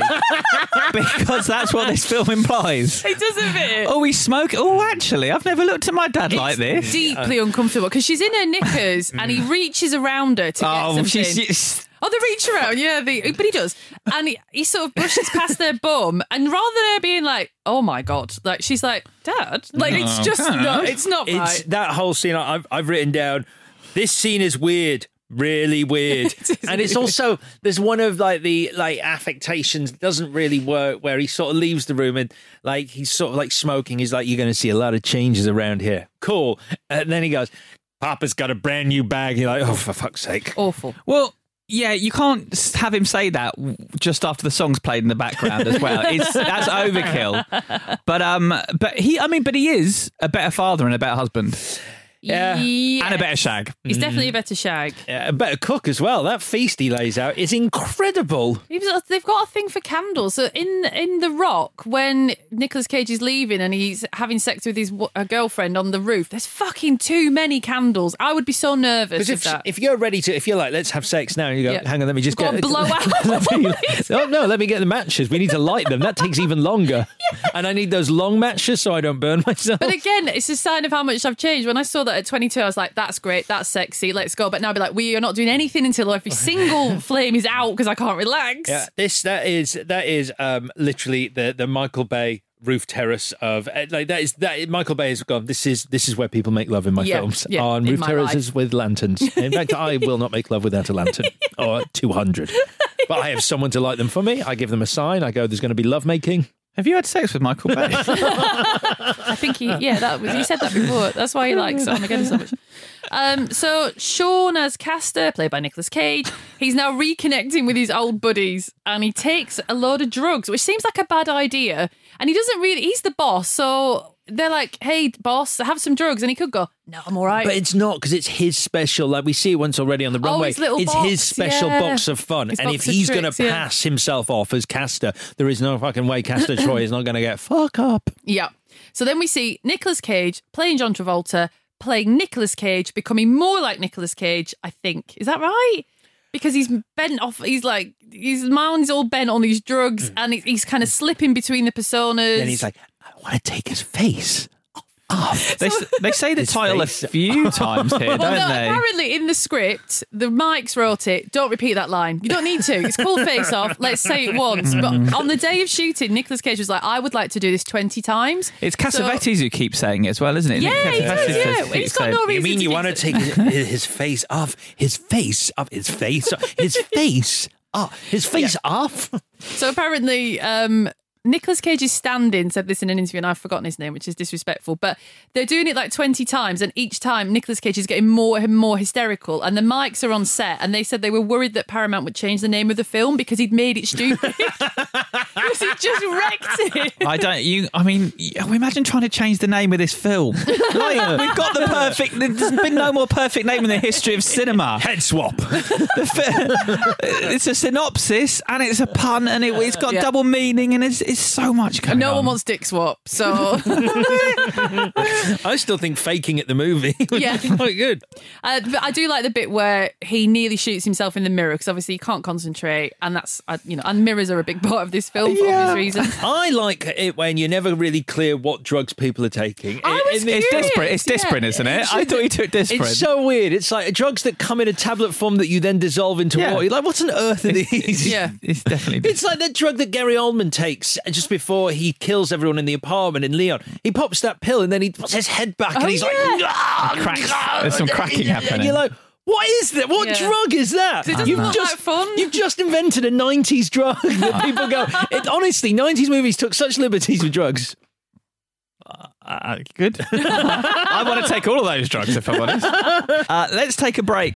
*laughs* because that's what this film implies. It doesn't fit. Oh, he's smoking. Oh, actually, I've never looked at my dad like this. Deeply uncomfortable because she's in her knickers and he reaches around her to get Oh, something. she's, she's- Oh, the reach around, yeah, the, but he does, and he, he sort of brushes past their bum, and rather than her being like, "Oh my god," like she's like, "Dad," like it's just Okay. not, it's not It's right. that whole scene. I've I've written down. This scene is weird, really weird, *laughs* and it's also there's one of like the like affectations doesn't really work where he sort of leaves the room and like he's sort of like smoking. He's like, "You're going to see a lot of changes around here." Cool, and then he goes, "Papa's got a brand new bag." You're like, "Oh, for fuck's sake!" Awful. well, yeah, you can't have him say that just after the song's played in the background as well. It's that's *laughs* overkill. But um, but he, I mean, but he is a better father and a better husband Yeah. and a better shag. He's mm-hmm. definitely a better shag. Yeah, a better cook as well. That feast he lays out is incredible. He was- They've got a thing for candles. So in in The Rock, when Nicolas Cage is leaving and he's having sex with his w- a girlfriend on the roof, there's fucking too many candles. I would be so nervous Because if if, that. if you're ready to, if you're like, let's have sex now, and you go, Yeah. hang on, let me just Go get blow *laughs* out let *laughs* me, *laughs* oh, no, let me get the matches. We need to light them. That takes even longer, and I need those long matches so I don't burn myself. But again, it's a sign of how much I've changed. When I saw that at 22, I was like, that's great, that's sexy, let's go. But now I'd be like, we are not doing anything until every *laughs* single flame is out because I can't relax. yeah, this that is that is um, literally the the Michael Bay roof terrace of eh, like that is that Michael Bay has gone. This is this is where people make love in my Yeah, films yeah, on roof terraces life. with lanterns. In fact, I *laughs* will not make love without a lantern or two hundred. But I have someone to light them for me. I give them a sign. I go, "There's going to be love making." Have you had sex with Michael Bay? *laughs* *laughs* I think he, yeah, that was, he said that before. That's why he likes Armageddon so much. Um, so Sean as Castor, played by Nicolas Cage, he's now reconnecting with his old buddies, and he takes a load of drugs, which seems like a bad idea. And he doesn't really. He's the boss, so they're like, "Hey, boss, have some drugs," and he could go, "No, I'm all right." But it's not because it's his special. Like we see it once already on the Oh, runway. his it's box, his special yeah. box of fun. His and if of he's going to tricks, yeah. pass himself off as Castor, there is no fucking way Castor *laughs* Troy is not going to get fuck up. Yeah. So then we see Nicolas Cage playing John Travolta, playing Nicolas Cage, becoming more like Nicolas Cage, I think. Is that right? Because he's bent off, he's like, his mind's all bent on these drugs mm. and he's kind of slipping between the personas. And he's like, want to take his face. *laughs* they, s- they say the His title a face. few times here, well, *laughs* don't no, they? apparently in the script, the Mikes wrote it. Don't repeat that line. You don't need to. It's called Face Off. Let's say it once. But on the day of shooting, Nicolas Cage was like, I would like to do this 20 times. It's So- Cassavetes who keeps saying it as well, isn't it? Yeah, he does, Cassavetes yeah. says- He's keeps got no saying- reason You mean to you be want to so- take his, his face off? His face off? His face off? His face off? His *laughs* face off? So apparently, um, Nicolas Cage's stand-in said this in an interview, and I've forgotten his name, which is disrespectful. But they're doing it like twenty times, and each time Nicolas Cage is getting more and more hysterical. And the Mikes are on set, and they said they were worried that Paramount would change the name of the film because he'd made it stupid. *laughs* because he just wrecked it. I don't. You. I mean, imagine trying to change the name of this film. *laughs* Like, we've got the perfect. There's been no more perfect name in the history of cinema. Head swap. The fi- *laughs* it's a synopsis and it's a pun and it, it's got Yeah. double meaning and it's, it's so much going no on. one wants dick swap, so *laughs* I still think faking at the movie *laughs* would Yeah. be quite good. Uh, but I do like the bit where he nearly shoots himself in the mirror because obviously he can't concentrate, and that's uh, you know, and mirrors are a big part of this film for obvious reasons. *laughs* I like it when you're never really clear what drugs people are taking. I It- was it- It's curious, Disprin, it's yeah. Disprin, isn't it? I thought he took Disprin. It's so weird. It's like drugs that come in a tablet form that you then dissolve into Yeah. water. You're like, what on earth are these? Yeah. It's definitely. It's like that drug that Gary Oldman takes just before he kills everyone in the apartment in Leon. He pops that pill and then he puts his head back and Oh, he's like, yeah. "Ah, Cracks. ah." There's some cracking Yeah, happening. You're like, what is that? What Yeah. drug is that? So it doesn't look like fun. You've just invented a 90s drug that *laughs* people go. It, honestly, 90s movies took such liberties with drugs. Uh, good. *laughs* I want to take all of those drugs, if I'm honest. *laughs* Uh, let's take a break.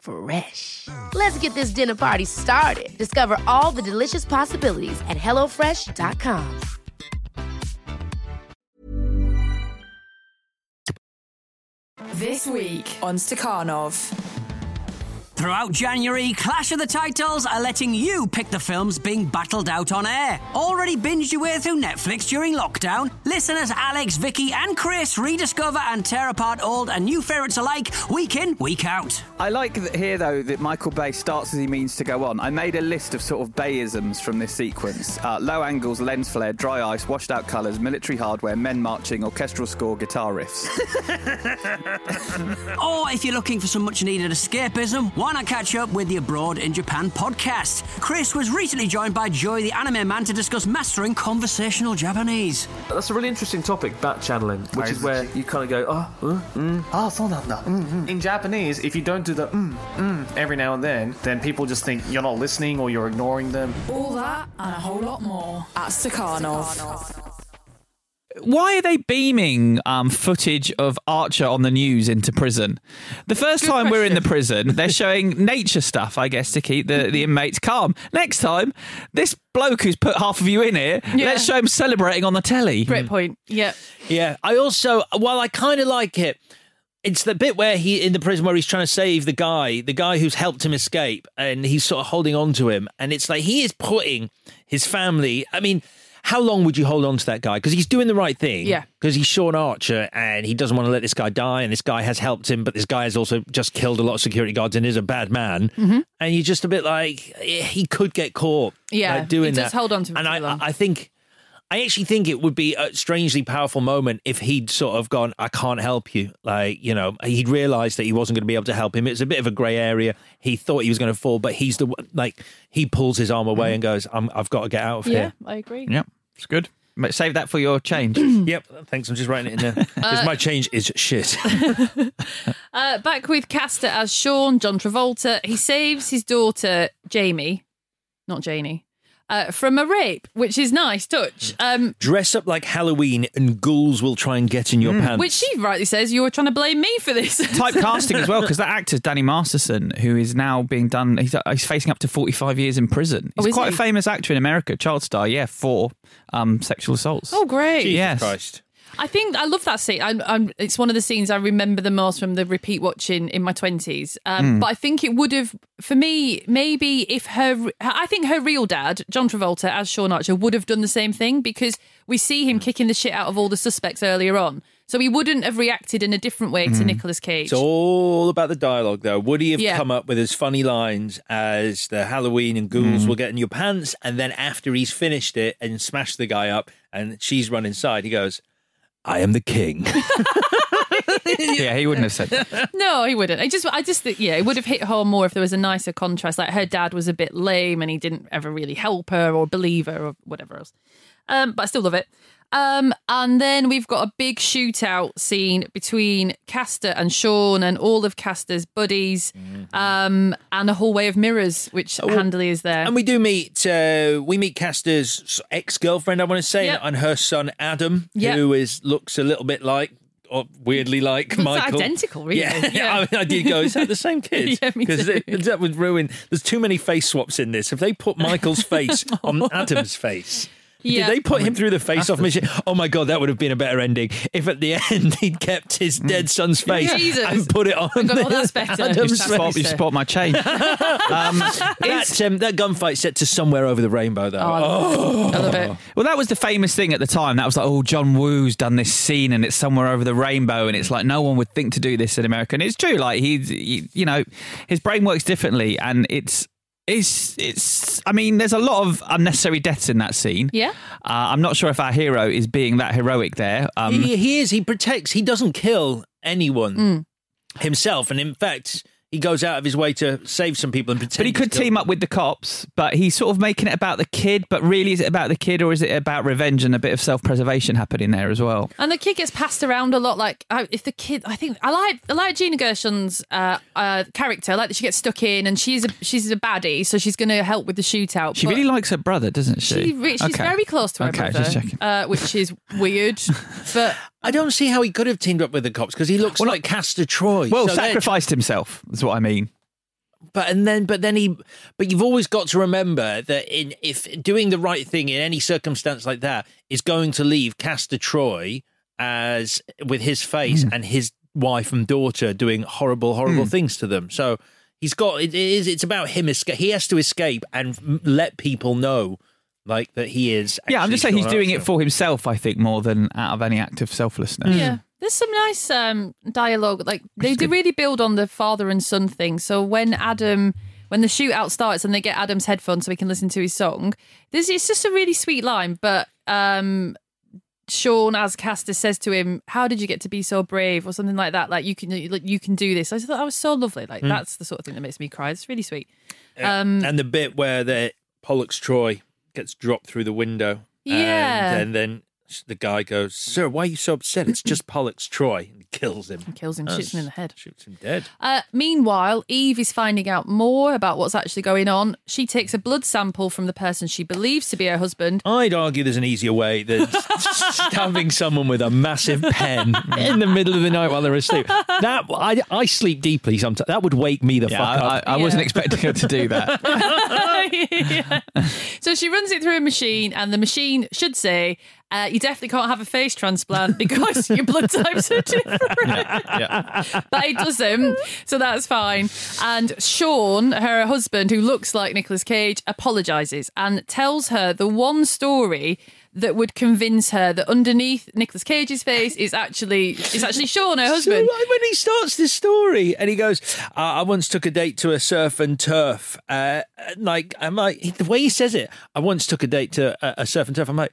Fresh. Let's get this dinner party started. Discover all the delicious possibilities at hellofresh.com. This week on Stakhanov. Throughout January, Clash of the Titles are letting you pick the films being battled out on air. Already binged your way through Netflix during lockdown? Listeners Alex, Vicky, and Chris rediscover and tear apart old and new favourites alike week in, week out. I like here though that Michael Bay starts as he means to go on. I made a list of sort of Bayisms from this sequence: uh, low angles, lens flare, dry ice, washed out colours, military hardware, men marching, orchestral score, guitar riffs. *laughs* Or if you're looking for some much needed escapism, why not catch up with the Abroad in Japan podcast? Chris was recently joined by Joy the Anime Man to discuss mastering conversational Japanese. That's a really interesting topic, back channeling, which is where you kind of go, oh, uh, mm, ah, so nanda. In Japanese, if you don't do the mm, mm every now and then, then people just think you're not listening or you're ignoring them. All that and a whole lot more at Stakhanov. Why are they beaming um, footage of Archer on the news into prison? The first time we're in the prison, they're showing *laughs* nature stuff, I guess, to keep the, the inmates calm. Next time, this bloke who's put half of you in here, Yeah. let's show him celebrating on the telly. Great point. Yeah. Yeah, I also, while I kind of like it, it's the bit where he in the prison where he's trying to save the guy, the guy who's helped him escape, and he's sort of holding on to him, and it's like he is putting his family. I mean, how long would you hold on to that guy? Because he's doing the right thing. Yeah. Because he's Sean Archer, and he doesn't want to let this guy die, and this guy has helped him, but this guy has also just killed a lot of security guards and is a bad man. Mhm. And you're just a bit like eh, he could get caught. Yeah, like, doing that. hold on to him and I, long. I think. I actually think it would be a strangely powerful moment if he'd sort of gone, I can't help you. Like, you know, he'd realized that he wasn't going to be able to help him. It's a bit of a grey area. He thought he was going to fall, but he's the one- like, he pulls his arm away and goes, I'm, I've got to get out of Yeah, here. Yeah, I agree. Yeah, it's good. But Save that for your change. *clears throat* yep, thanks. I'm just writing it in there. *laughs* Because Uh, my change is shit. *laughs* *laughs* Uh, back with Castor as Sean, John Travolta. He saves his daughter, Jamie, not Janie, uh, from a rape, which is nice touch. Um, Dress up like Halloween and ghouls will try and get in your pants. which she rightly says, you're trying to blame me for this. *laughs* Typecasting as well, because that actor's Danny Masterson, who is now being done. He's, he's facing up to forty-five years in prison. Oh, He's is quite he? a famous actor in America, child star, yeah, for um, sexual assaults. Oh, great. Jesus yes. Christ. I think I love that scene. I'm, I'm, it's one of the scenes I remember the most from the repeat watching in my twenties. Um, Mm. But I think it would have, for me, maybe if her, I think her real dad, John Travolta, as Sean Archer, would have done the same thing because we see him kicking the shit out of all the suspects earlier on. So he wouldn't have reacted in a different way to Mm. Nicolas Cage. It's all about the dialogue, though. Would he have Yeah. come up with as funny lines as the Halloween and ghouls will get in your pants? And then after he's finished it and smashed the guy up and she's run inside, he goes, I am the king. *laughs* *laughs* yeah, he wouldn't have said that. No, he wouldn't. I just, I just think, yeah, it would have hit home more if there was a nicer contrast. Like her dad was a bit lame and he didn't ever really help her or believe her or whatever else. Um, but I still love it. Um, and then we've got a big shootout scene between Castor and Sean and all of Castor's buddies, um, and a hallway of mirrors, which oh, handily is there. And we do meet uh, we meet Castor's ex girlfriend, I want to say, Yep. and her son Adam, Yep. who is looks a little bit like or weirdly like It's Michael. identical, really. Yeah, *laughs* Yeah. I, I did go. Is that the same kid? *laughs* Yeah, Because that would ruin. There's too many face swaps in this. If they put Michael's *laughs* face on Adam's face. Yeah. Did they put him through the face-off mission? Oh my god, that would have been a better ending if at the *laughs* end he'd kept his dead son's face Jesus. and put it on. God, oh, that's *laughs* better. Adam's You spot, you face. spot my change. *laughs* Um, That, um, that gunfight set to somewhere over the rainbow, though. Oh, I love it. I love it. Well, that was the famous thing at the time. That was like, oh, John Woo's done this scene and it's somewhere over the rainbow, and it's like no one would think to do this in America. And it's true. Like he's, he, you know, his brain works differently, and it's. It's, it's. I mean, there's a lot of unnecessary deaths in that scene. Yeah. Uh, I'm not sure if our hero is being that heroic there. Um, he, he is. He protects. He doesn't kill anyone Mm. himself, and in fact, he goes out of his way to save some people and pretend. But he could team up with the cops, but he's sort of making it about the kid. But really, is it about the kid or is it about revenge and a bit of self preservation happening there as well? And the kid gets passed around a lot. Like if the kid, I think I like I like Gina Gershon's uh, uh, character. I like that she gets stuck in, and she's a she's a baddie, so she's going to help with the shootout. She really likes her brother, doesn't she? She re- she's Okay. very close to her Okay, brother, just checking. uh, which is weird. *laughs* but I don't see how he could have teamed up with the cops because he looks like Castor Troy. Well, So they're- sacrificed himself. Is what I mean. But and then, but then he, but you've always got to remember that in if doing the right thing in any circumstance like that is going to leave Castor Troy as with his face and his wife and daughter doing horrible, horrible Hmm. things to them. So he's got it is. It's about him escape. He has to escape and let people know, like that he is. Yeah, I'm just saying he's doing it for himself. I think more than out of any act of selflessness. yeah, there's some nice um, dialogue. Like they do really build on the father and son thing. So when Adam. When the shootout starts and they get Adam's headphones so he can listen to his song, there's it's just a really sweet line. But um, Sean, as Castor says to him, "How did you get to be so brave?" or something like that. Like you can, like, you can do this. I just thought that was so lovely. Like Mm. that's the sort of thing that makes me cry. It's really sweet. Yeah. Um, and the bit where the Pollux Troy gets dropped through the window. Yeah. And, and then the guy goes, "Sir, why are you so upset? It's just *clears throat* Pollux Troy," and kills him. Kills him, shoots him in the head. Shoots him dead. Uh, meanwhile, Eve is finding out more about what's actually going on. She takes a blood sample from the person she believes to be her husband. I'd argue there's an easier way than *laughs* stabbing someone with a massive pen in the middle of the night while they're asleep. That I, I sleep deeply sometimes. That would wake me the Yeah, fuck I, up. I, I wasn't expecting her to do that. *laughs* Yeah. So she runs it through a machine, and the machine should say, uh, "You definitely can't have a face transplant *laughs* because your blood types are different." but it doesn't, so that's fine. And Sean, her husband, who looks like Nicolas Cage, apologizes and tells her the one story that would convince her that underneath Nicolas Cage's face is actually is actually Sean, her husband. So, when he starts this story and he goes, uh, "I once took a date to a surf and turf," uh, like I'm like the way he says it, "I once took a date to a, a surf and turf." I'm like,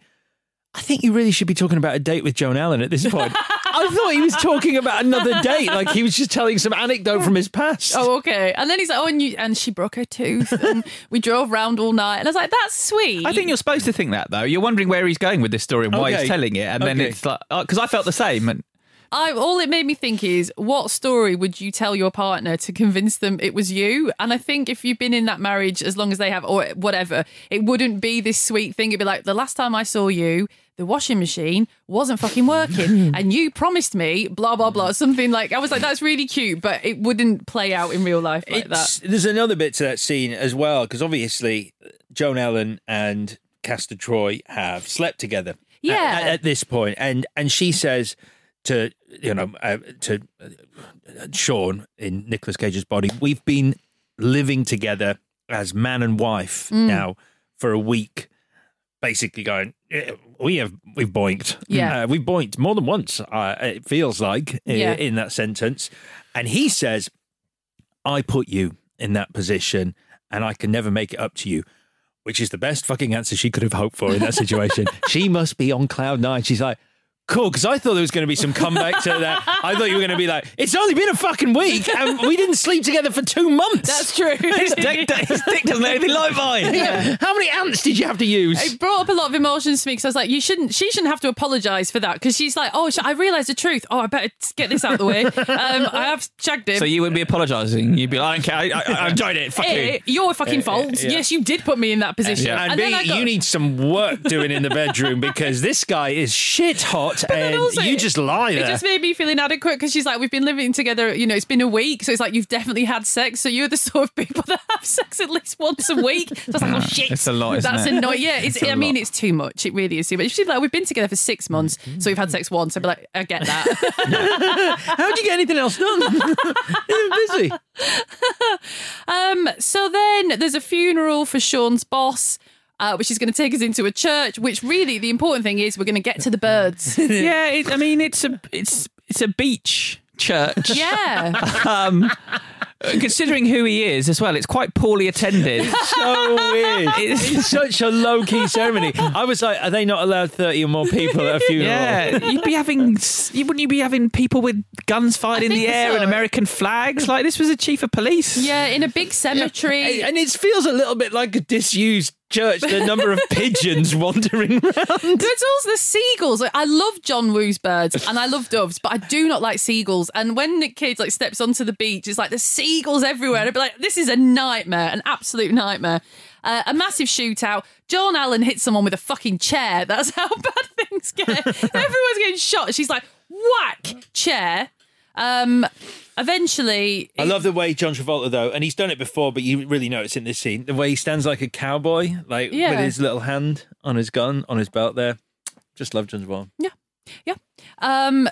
I think you really should be talking about a date with Joan Allen at this point. I thought he was talking about another date, like he was just telling some anecdote from his past. Oh, okay. And then he's like, "Oh, and you and she broke her tooth, and we drove round all night." And I was like, "That's sweet." I think you're supposed to think that though. You're wondering where he's going with this story and why Okay. he's telling it, and then Okay. it's like uh, because I felt the same. And I all it made me think is what story would you tell your partner to convince them it was you? And I think if you've been in that marriage as long as they have or whatever, it wouldn't be this sweet thing. It'd be like the last time I saw you, the washing machine wasn't fucking working *laughs* and you promised me blah blah blah something like I was like that's really cute, but it wouldn't play out in real life like It's- that. There's another bit to that scene as well, because obviously Joan Allen and Castor Troy have slept together. at- Yeah. At, at this point, and and she says to you know uh, to uh, Sean in Nicolas Cage's body, we've been living together as man and wife Mm. now for a week. Basically, going, we have we've boinked, Yeah. uh, we've boinked more than once. Uh, it feels like Yeah. in that sentence, and he says, I put you in that position and I can never make it up to you, which is the best fucking answer she could have hoped for in that situation. *laughs* she must be on cloud nine. She's like, cool, because I thought there was going to be some comeback to that. I thought you were going to be like, it's only been a fucking week and we didn't sleep together for two months. That's true. *laughs* his, dick, his dick doesn't look anything like mine. Yeah. How many ants did you have to use? It brought up a lot of emotions to me because I was like, you shouldn't, she shouldn't have to apologise for that because she's like, oh, sh- I realised the truth. Oh, I better get this out of the way. Um, I have shagged him. so you wouldn't be apologising. You'd be like, I don't care. I, I, I enjoyed it. Fuck Eh, you. your fucking Eh, eh, fault. yeah. Yes, you did put me in that position. And, And, B, got, you need some work doing in the bedroom because this guy is shit hot *laughs* and also, you just lie There. It just made me feel inadequate because she's like, we've been living together, you know, it's been a week. So it's like, you've definitely had sex. So you're the *laughs* sort of people that have sex at least once a week. So I was like, oh *laughs* shit. It's a lot, isn't That's it? annoying. Yeah, it's, It's I mean, lot. it's too much. It really is too much. She's like, we've been together for six months. So we've had sex once. I'd be like, I get that. How'd you get anything else done? You're busy. Um, so then there's a funeral for Sean's boss. Uh, which is going to take us into a church. Which really, the important thing is we're going to get to the birds. *laughs* yeah, *laughs* it, I mean, it's a it's it's a beach church. Yeah. *laughs* um, considering who he is as well, it's quite poorly attended. so weird. It's such a low key ceremony. I was like, are they not allowed 30 or more people at a funeral? Yeah, you'd be having, you wouldn't you be having people with guns fired in the air so. and American flags? Like this was a chief of police. Yeah, in a big cemetery. And it feels a little bit like a disused church, the number of pigeons wandering *laughs* around. There's also the seagulls. Like, I love John Woo's birds and I love doves, but I do not like seagulls. And when Nick Cage like steps onto the beach, it's like the seagulls everywhere. And I'd be like, this is a nightmare, an absolute nightmare. Uh, a massive shootout. Joan Allen hits someone with a fucking chair. That's *laughs* how bad things get. *laughs* Everyone's getting shot. She's like, whack, chair. Um, eventually, I love the way John Travolta, though, and he's done it before, but you really notice in this scene the way he stands like a cowboy, like Yeah. with his little hand on his gun, on his belt there. Just love John Travolta. Yeah, yeah. Um.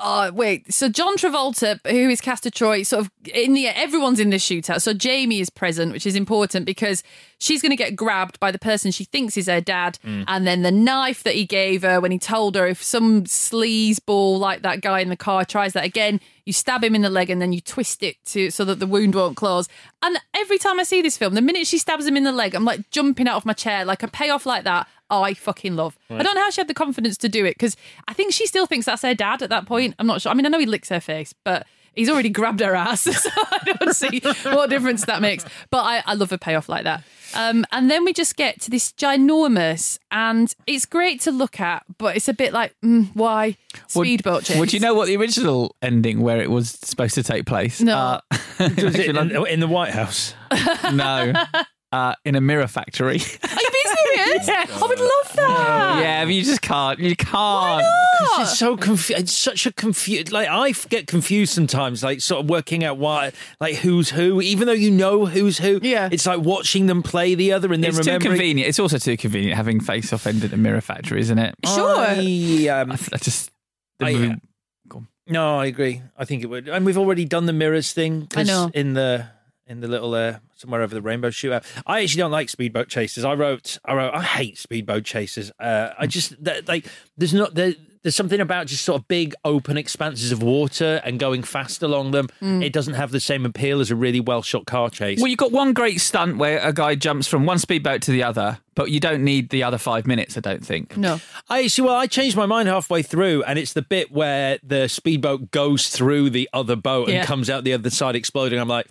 Uh, wait. So John Travolta, who is Castor Troy, sort of in the everyone's in this shootout. So Jamie is present, which is important because she's going to get grabbed by the person she thinks is her dad, Mm. and then the knife that he gave her when he told her if some sleaze ball like that guy in the car tries that again, you stab him in the leg and then you twist it to so that the wound won't close. And every time I see this film, the minute she stabs him in the leg, I'm like jumping out of my chair, like a payoff like that. I fucking love. I don't know how she had the confidence to do it because I think she still thinks that's her dad at that point. I'm not sure. I mean, I know he licks her face, but He's already grabbed her ass, *laughs* so I don't see what difference that makes. But I, I love a payoff like that. Um, and then we just get to this ginormous, and it's great to look at, but it's a bit like, mm, why speedboat chase? Would you know what the original ending where it was supposed to take place? No. Uh, *laughs* Was it in, in the White House? *laughs* no. Uh, in a mirror factory. *laughs* Are you being serious? I would love that. yeah, but you just can't. You can't. Because it's so confused. It's such a confused. Like I get confused sometimes. Like sort of working out why, like who's who, even though you know who's who. Yeah. It's like watching them play the other and then It's too convenient. It's also too convenient having face off ended at Mirror Factory, isn't it? I, um, I just. The I, movie- uh, no, I agree. I think it would, and we've already done the mirrors thing. I know. in the in the little uh, somewhere over the rainbow shootout. I actually don't like speedboat chases. I wrote, I wrote, I hate speedboat chases. Uh, I just that, like there's not there, there's something about just sort of big open expanses of water and going fast along them. Mm. It doesn't have the same appeal as a really well shot car chase. Well, you've got one great stunt where a guy jumps from one speedboat to the other, but you don't need the other five minutes, I don't think. No. I see. Well, I changed my mind halfway through, and it's the bit where the speedboat goes through the other boat Yeah. and comes out the other side exploding. I'm like,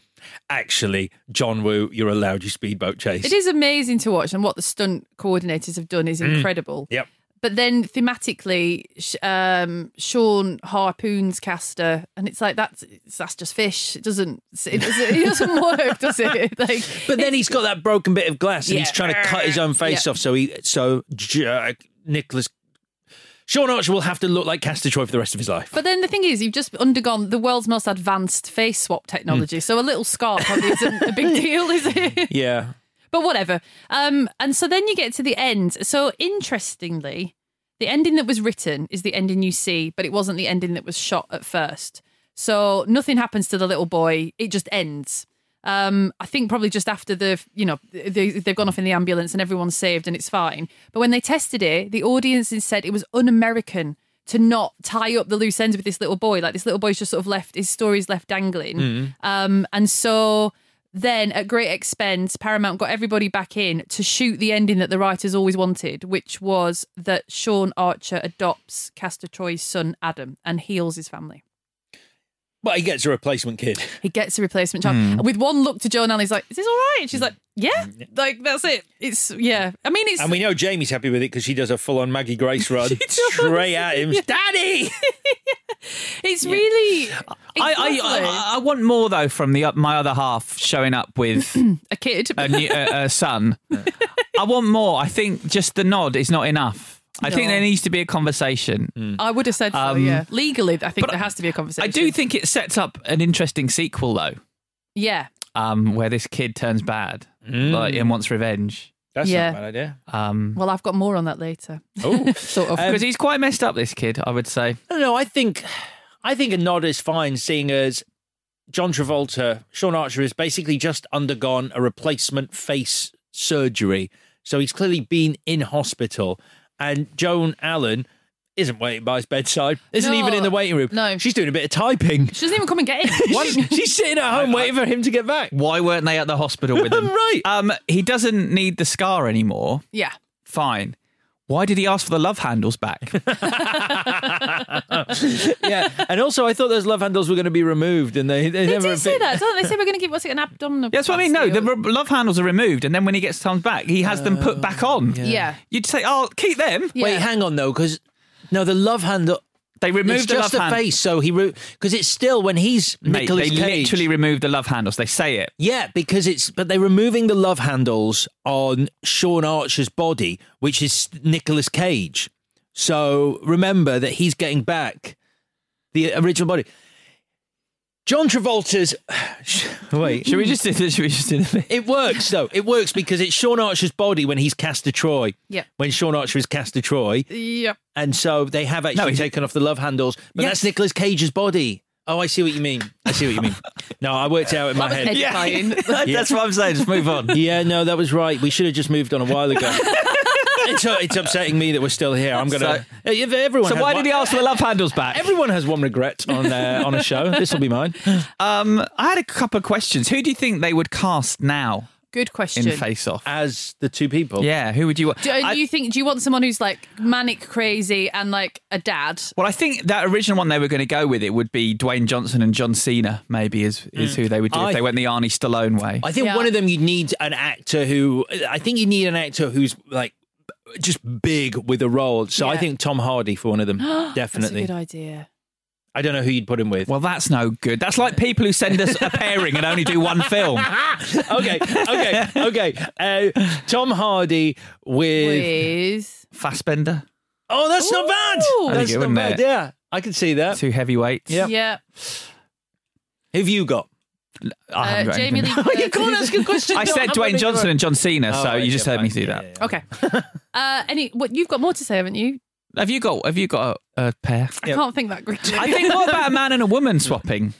actually, John Woo, you're allowed your speedboat chase. It is amazing to watch, and what the stunt coordinators have done is Mm. incredible. Yep. But then thematically, um, Sean harpoons Castor, and it's like that's that's just fish. It doesn't it doesn't, it doesn't *laughs* work, does it? *laughs* Like, But then he's got that broken bit of glass, and he's trying to cut his own face Yeah. off. So he, so J- Nicolas, Sean Archer will have to look like Castor Troy for the rest of his life. But then the thing is, you've just undergone the world's most advanced face swap Hmm. technology, so a little scar probably isn't a big *laughs* deal, is it? Yeah. But whatever. Um, and so then you get to the end. So interestingly, the ending that was written is the ending you see, but it wasn't the ending that was shot at first. So nothing happens to the little boy. It just ends. Um, I think probably just after the, you know, they, they've gone off in the ambulance and everyone's saved and it's fine. But when they tested it, the audiences said it was un-American to not tie up the loose ends with this little boy. Like this little boy's just sort of left, his story's left dangling. Mm. Um, and so then, at great expense, Paramount got everybody back in to shoot the ending that the writers always wanted, which was that Sean Archer adopts Castor Troy's son Adam and heals his family. But he gets a replacement kid. He gets a replacement child. And with one look to Joan Allen, he's like, "Is this all right?" And she's like, "Yeah." Mm, like that's it. It's yeah. I mean, it's And we know Jamie's happy with it because she does a full on Maggie Grace *laughs* run straight at him. Daddy! *laughs* it's really. I, I, I, I want more though from the my other half showing up with *clears throat* a kid, a, new, a, a son. *laughs* I want more. I think just the nod is not enough. I think No. there needs to be a conversation. I would have said so. Um, yeah, legally, I think there has to be a conversation. I do think it sets up an interesting sequel though, Yeah. um, where this kid turns bad like, and wants revenge. That's Yeah. not a bad idea. Um, Well, I've got more on that later. Oh, *laughs* sort of. because he's quite messed up. This kid, I would say. No, no, I think I think a nod is fine, seeing as John Travolta, Sean Archer has basically just undergone a replacement face surgery. So he's clearly been in hospital. And Joan Allen isn't waiting by his bedside, isn't No, even in the waiting room. no. She's doing a bit of typing. She doesn't even come and get him. *laughs* She's, she's sitting at home waiting for him to get back. Why weren't they at the hospital with him? *laughs* right. Um, he doesn't need the scar anymore. yeah. Fine. Why did he ask for the love handles back? *laughs* *laughs* yeah. And also, I thought those love handles were going to be removed, and they, they, They never do say that, don't they? They say we're going to give what's it an abdominal. That's what I mean. No, the r- love handles are removed, and then when he gets Tom's back, he has them put oh, back on. Yeah. You'd say, "Oh, keep them." Wait, hang on though, because no, the love handle. They removed it's the just love the hand- face, so he because it's still when he's Mate, Nicolas they Cage. literally removed the love handles. They say it. Yeah, because it's but they're removing the love handles on Sean Archer's body, which is Nicolas Cage. So remember that he's getting back the original body. John Travolta's. *sighs* Wait, Should we just do this? Should we just do this? It works though. It works because it's Sean Archer's body when he's Castor Troy. Yeah. When Sean Archer is Castor Troy, Yep. and so they have actually he's- taken off the love handles, but Yes. that's Nicolas Cage's body. Oh, I see what you mean. I see what you mean. *laughs* No, I worked it out in my That was head. edifying. *laughs* That's what I'm saying. Just move on. Yeah, no, that was right. We should have just moved on a while ago. *laughs* it's, uh, it's upsetting me that we're still here. I'm gonna. So- If everyone. So why one- did he ask for the love handles back? Everyone has one regret on uh, on a show. This will be mine. *laughs* Um, I had a couple of questions. Who do you think they would cast now Good question. in Face Off? As the two people. Yeah, who would you want? Do you think? Do you want someone who's like manic crazy and like a dad? Well, I think that original one they were going to go with it would be Dwayne Johnson and John Cena. Maybe is is Mm. who they would do I- if they went the Arnie Stallone way. I think one of them you'd need an actor who I think you need an actor who's like just big with a role. So I think Tom Hardy for one of them. Definitely. *gasps* That's a good idea. I don't know who you'd put him with. Well, that's no good. That's like people who send us a pairing and only do one film. *laughs* okay, okay, okay. Uh, Tom Hardy with, With Fassbender. Oh, that's not bad. That's good, not bad. it? Yeah, I can see that. Two heavyweights. Yep. Yeah. Who've you got? I Uh, got Jamie anything. Lee *laughs* you can't ask a question. I said Dwayne Johnson and John Cena, Oh, so right, you just yeah, heard me fine. do Yeah, that. Okay. *laughs* uh, any? What you've got more to say, haven't you? Have you got? Have you got a, a pair? I can't think that quickly. I think. What about a man and a woman *laughs* swapping?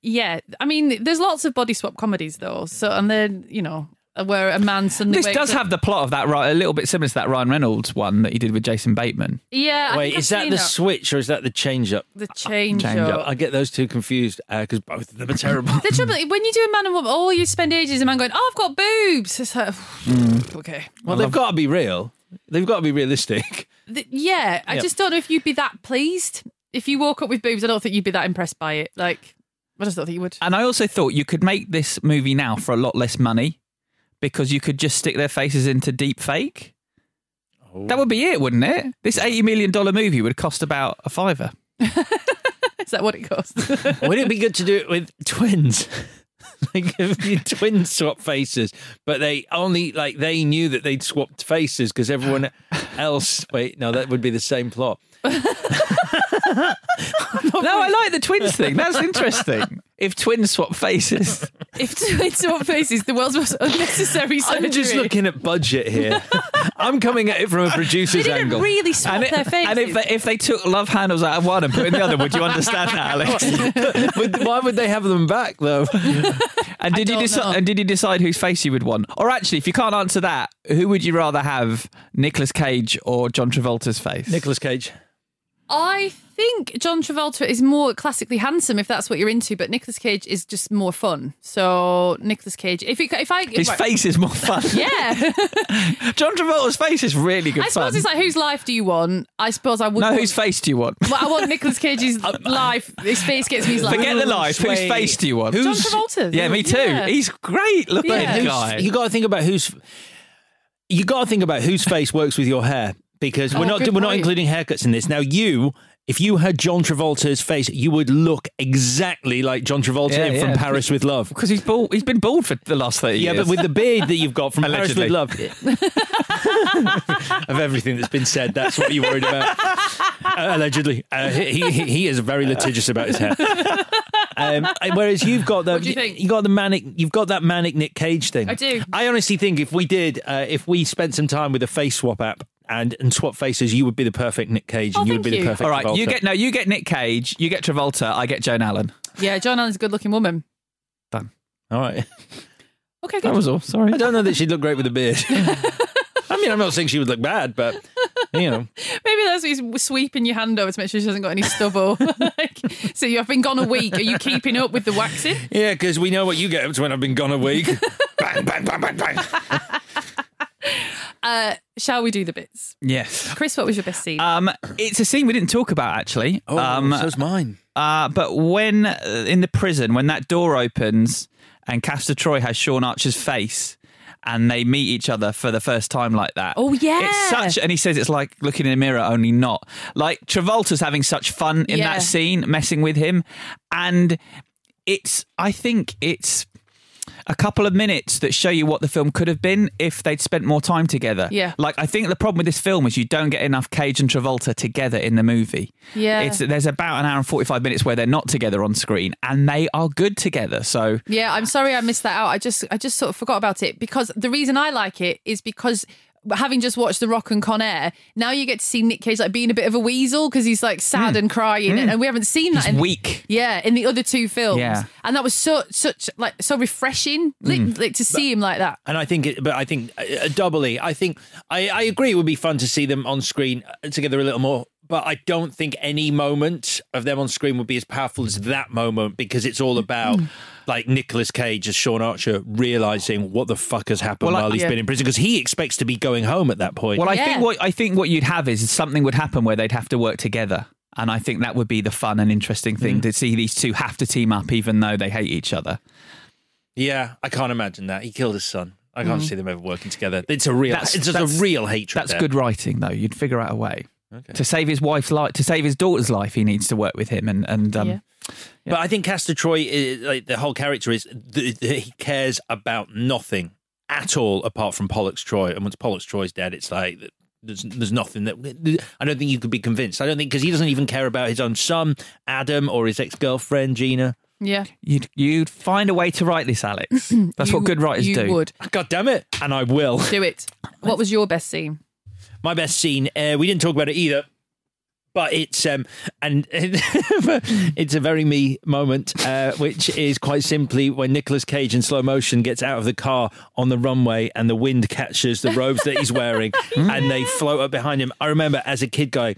Yeah, I mean, there's lots of body swap comedies though. So, and then you know, Uh, where a man suddenly This wakes does up- have the plot of that right, a little bit similar to that Ryan Reynolds one that he did with Jason Bateman. Yeah. I Wait, think I've is that seen the switch or is that the change up? The change, Change up. up. I get those two confused uh, because both of them are terrible. The trouble when you do a man and woman, oh, you spend ages a man going, oh, I've got boobs. It's like, *sighs* okay. well, they've got to be real. They've got to be realistic. *laughs* Th- yeah, I Yep. just don't know if you'd be that pleased if you woke up with boobs. I don't think you'd be that impressed by it. Like, I just don't think you would. And I also thought you could make this movie now for a lot less money because you could just stick their faces into deep fake. That would be oh. it, wouldn't it? This $80 million movie would cost about a fiver. *laughs* Is that what it costs? *laughs* Wouldn't it be good to do it with twins? *laughs* like if you twins swap faces, but they only like they knew that they'd swapped faces because everyone else. Wait, no, that would be the same plot. no, I like the twins thing. That's interesting. If twins swap faces. *laughs* if twins swap faces, the world's most unnecessary surgery. I'm just looking at budget here. *laughs* I'm coming at it from a producer's They didn't angle. really swap And, it- their faces. and if, they, if they took love handles out of one and put in the other, would you understand that, Alex? *laughs* Would- Why would they have them back though? And did you don't decide? know. And did you decide whose face you would want? Or actually, if you can't answer that, who would you rather have, Nicolas Cage or John Travolta's face? Nicolas Cage. I think John Travolta is more classically handsome if that's what you're into, but Nicolas Cage is just more fun. So Nicolas Cage, if you, if I His right. face is more fun. *laughs* yeah, *laughs* John Travolta's face is really good I suppose fun. it's like whose life do you want? I suppose I would. no, want, whose face do you want? Well, I want Nicolas Cage's *laughs* um, life. His face gets me. His life. Forget the life. Whose face do you want? Who's, John Travolta. Yeah, me too. Yeah. He's great looking Yeah. Who's- guy. You got to think about whose. You got to think about whose face works with your hair because we're Oh, not we're not including haircuts in this. Now you. If you had John Travolta's face, you would look exactly like John Travolta Yeah, from yeah. Paris with Love. because he's bald. He's been bald for the last thirty Yeah, years. Yeah, but with the beard that you've got from Paris with Love. of everything that's been said, that's what you're worried about. Uh, allegedly. Uh, he, he, he is very litigious about his hair. Um, whereas you've got the What do you think? got the manic you've got that manic Nick Cage thing. I do. I honestly think if we did uh, if we spent some time with a face swap app and, and swap faces, you would be the perfect Nick Cage Oh, and you would thank be the perfect All right, you get no, you get Nick Cage, you get Travolta, I get Joan Allen. Yeah, Joan Allen's a good-looking woman. Done. All right. Okay, good. That was all. Sorry. I don't know that she'd look great with a beard. *laughs* I mean, I'm not saying she would look bad, but you know. Maybe that's what he's sweeping your hand over to make sure she hasn't got any stubble. *laughs* like, so you've been gone a week. Are you keeping up with the waxing? Yeah, because we know what you get up to when I've been gone a week. *laughs* bang, bang, bang, bang, bang. Uh, shall we do the bits? Yes. Chris, what was your best scene? Um, it's a scene we didn't talk about actually. Oh, um, so's mine. Uh, but when uh, in the prison, when that door opens and Castor Troy has Sean Archer's face. And they meet each other for the first time like that. Oh, yeah. it's such. And he says it's like looking in a mirror, only not. Like Travolta's having such fun in Yeah. that scene, messing with him, and it's. I think it's a couple of minutes that show you what the film could have been if they'd spent more time together. Yeah. Like I think the problem with this film is you don't get enough Cage and Travolta together in the movie. Yeah. It's there's about an hour and 45 minutes where they're not together on screen and they are good together. So Yeah, I'm sorry I missed that out. I just I just sort of forgot about it because the reason I like it is because having just watched The Rock and Con Air, now you get to see Nick Cage like being a bit of a weasel because he's like sad and crying, and we haven't seen that. Hmm. he's in, weak. Yeah, in the other two films. Yeah. and that was so such like so refreshing, like, Hmm. like to see him like that. And I think, it, but I think uh, doubly, I think I, I agree. It would be fun to see them on screen uh, together a little more. But I don't think any moment of them on screen would be as powerful as that moment because it's all about like Nicolas Cage as Sean Archer realizing what the fuck has happened Well, I- while he's yeah. been in prison because he expects to be going home at that point. Well, I think what I think what you'd have is something would happen where they'd have to work together, and I think that would be the fun and interesting thing Mm. to see these two have to team up even though they hate each other. yeah, I can't imagine that he killed his son. I can't Mm. see them ever working together. It's a real, That's- it's just that's- a real hatred. That's there. good writing, though. You'd figure out a way Okay. to save his wife's life, to save his daughter's life. He needs to work with him, and and um, Yeah. But I think Castor Troy, is, like the whole character is th- th- he cares about nothing at all apart from Pollux Troy. And once Pollux Troy's dead, it's like there's there's nothing that I don't think you could be convinced. I don't think because he doesn't even care about his own son Adam or his ex girlfriend Gina. Yeah. you'd you'd find a way to write this, Alex. *clears throat* That's what good writers you do. would. God damn it, and I will do it. *laughs* What was your best scene? My best scene. Uh, we didn't talk about it either. But it's um and *laughs* it's a very me moment, uh, which is quite simply when Nicolas Cage in slow motion gets out of the car on the runway and the wind catches the robes that he's wearing *laughs* and they float up behind him. I remember as a kid going,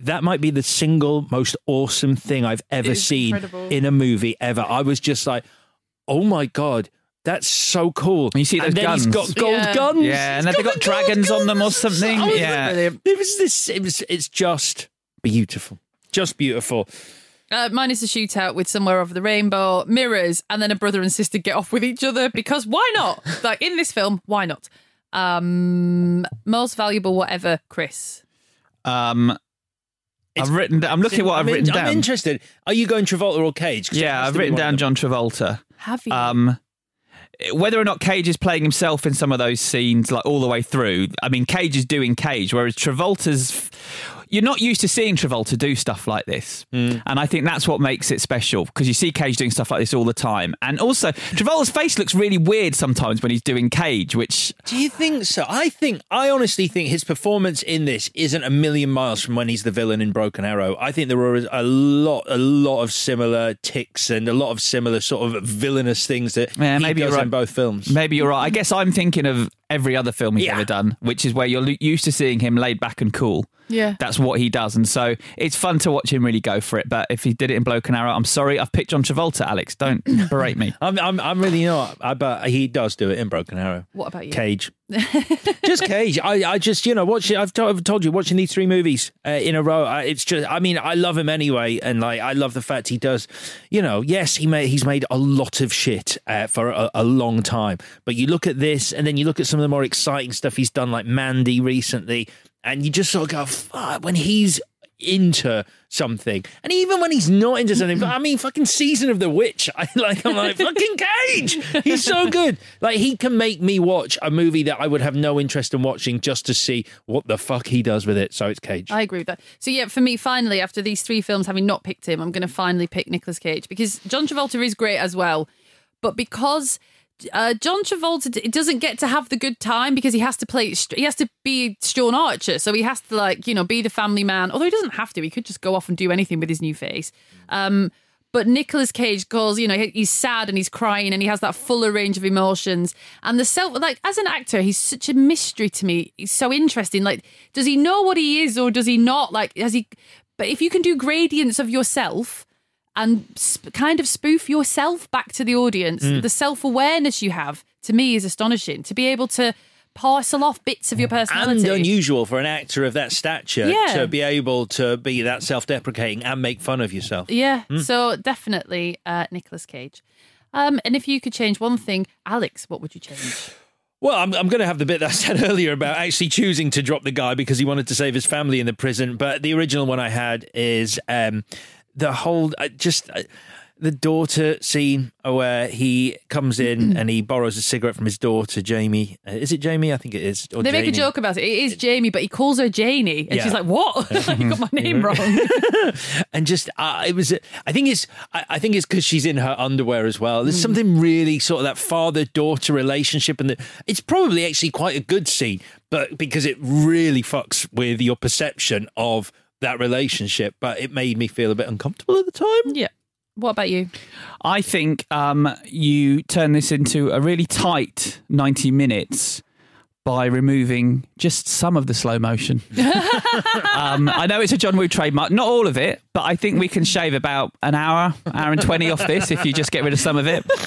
that might be the single most awesome thing I've ever seen incredible. in a movie ever. I was just like, oh my god, that's so cool. You see and those then he's guns? got gold Yeah. guns. Yeah, and have they got dragons on them or something? I was Yeah. like, it was this. It was. It's just beautiful. Just beautiful. Uh, mine is a shootout with somewhere over the rainbow, mirrors, and then a brother and sister get off with each other because why not? *laughs* like in this film, why not? Um, most valuable, whatever, Chris. Um, I've written. I'm looking at what I've I'm in- written down. I'm interested. Are you going Travolta or Cage? 'Cause it Yeah, I've written down. John Travolta. Have you? Um, whether or not Cage is playing himself in some of those scenes, like all the way through, I mean, Cage is doing Cage, whereas Travolta's. You're not used to seeing Travolta do stuff like this. Hmm. And I think that's what makes it special because you see Cage doing stuff like this all the time. And also, Travolta's face looks really weird sometimes when he's doing Cage, which. Do you think so? I think I honestly think his performance in this isn't a million miles from when he's the villain in Broken Arrow. I think there are a lot, a lot of similar tics and a lot of similar sort of villainous things that Yeah, he maybe does you're right. in both films. Maybe you're right. I guess I'm thinking of every other film he's Yeah. ever done, which is where you're used to seeing him laid back and cool. Yeah. That's what he does. And so it's fun to watch him really go for it. But if he did it in Broken Arrow, I'm sorry, I've picked John Travolta, Alex. Don't *laughs* berate me. I'm, I'm, I'm really not. I, but he does do it in Broken Arrow. What about you? Cage. *laughs* just Cage. I, I just, you know, watching. I've, to, I've told you, watching these three movies uh, in a row. I, it's just. I mean, I love him anyway, and like, I love the fact he does. You know, yes, he made he's made a lot of shit uh, for a, a long time. But you look at this, and then you look at some of the more exciting stuff he's done, like Mandy recently, and you just sort of go, Fuck, when he's into something. And even when he's not into something but i mean fucking season of the witch. *laughs* I like i'm like fucking cage! He's so good. Like he can make me watch a movie that i would have no interest in watching just to see what the fuck he does with it. So it's cage. I agree with that. So yeah, for me, finally, after these three films, having not picked him, I'm going to finally pick Nicolas Cage because John Travolta is great as well, but because. Uh, John Travolta doesn't get to have the good time because he has to play. He has to be Sean Archer, so he has to like you know be the family man. Although he doesn't have to, he could just go off and do anything with his new face. Um, but Nicolas Cage goes, you know, he's sad and he's crying and he has that fuller range of emotions. And the self, like, as an actor, he's such a mystery to me. He's so interesting. Like, does he know what he is or does he not? Like, has he, but if you can do gradients of yourself and sp- kind of spoof yourself back to the audience, Mm. the self awareness you have to me is astonishing. To be able to parcel off bits of your personality. and unusual for an actor of that stature Yeah. to be able to be that self-deprecating and make fun of yourself Yeah, Mm. so definitely uh, Nicolas Cage. Um, and if you could change one thing, Alex, what would you change? Well, I'm, I'm going to have the bit that I said *laughs* earlier about actually choosing to drop the guy because he wanted to save his family in the prison. But the original one I had is um, the whole uh, just uh, the daughter scene where he comes in *clears throat* and he borrows a cigarette from his daughter, Jamie. Uh, is it Jamie? I think it is. Or they make a Janie. joke about it. It is Jamie, but he calls her Janie, and Yeah. she's like, "What? *laughs* you got my name *laughs* wrong." *laughs* and just uh, it was i think it's i, I think it's because she's in her underwear as well there's something really sort of that father daughter relationship and the, it's probably actually quite a good scene but because it really fucks with your perception of that relationship but it made me feel a bit uncomfortable at the time yeah what about you I think um, you turn this into a really tight 90 minutes, by removing just some of the slow motion. *laughs* um, I know it's a John Woo trademark, not all of it, but I think we can shave about an hour, hour and 20 off this if you just get rid of some of it. *laughs*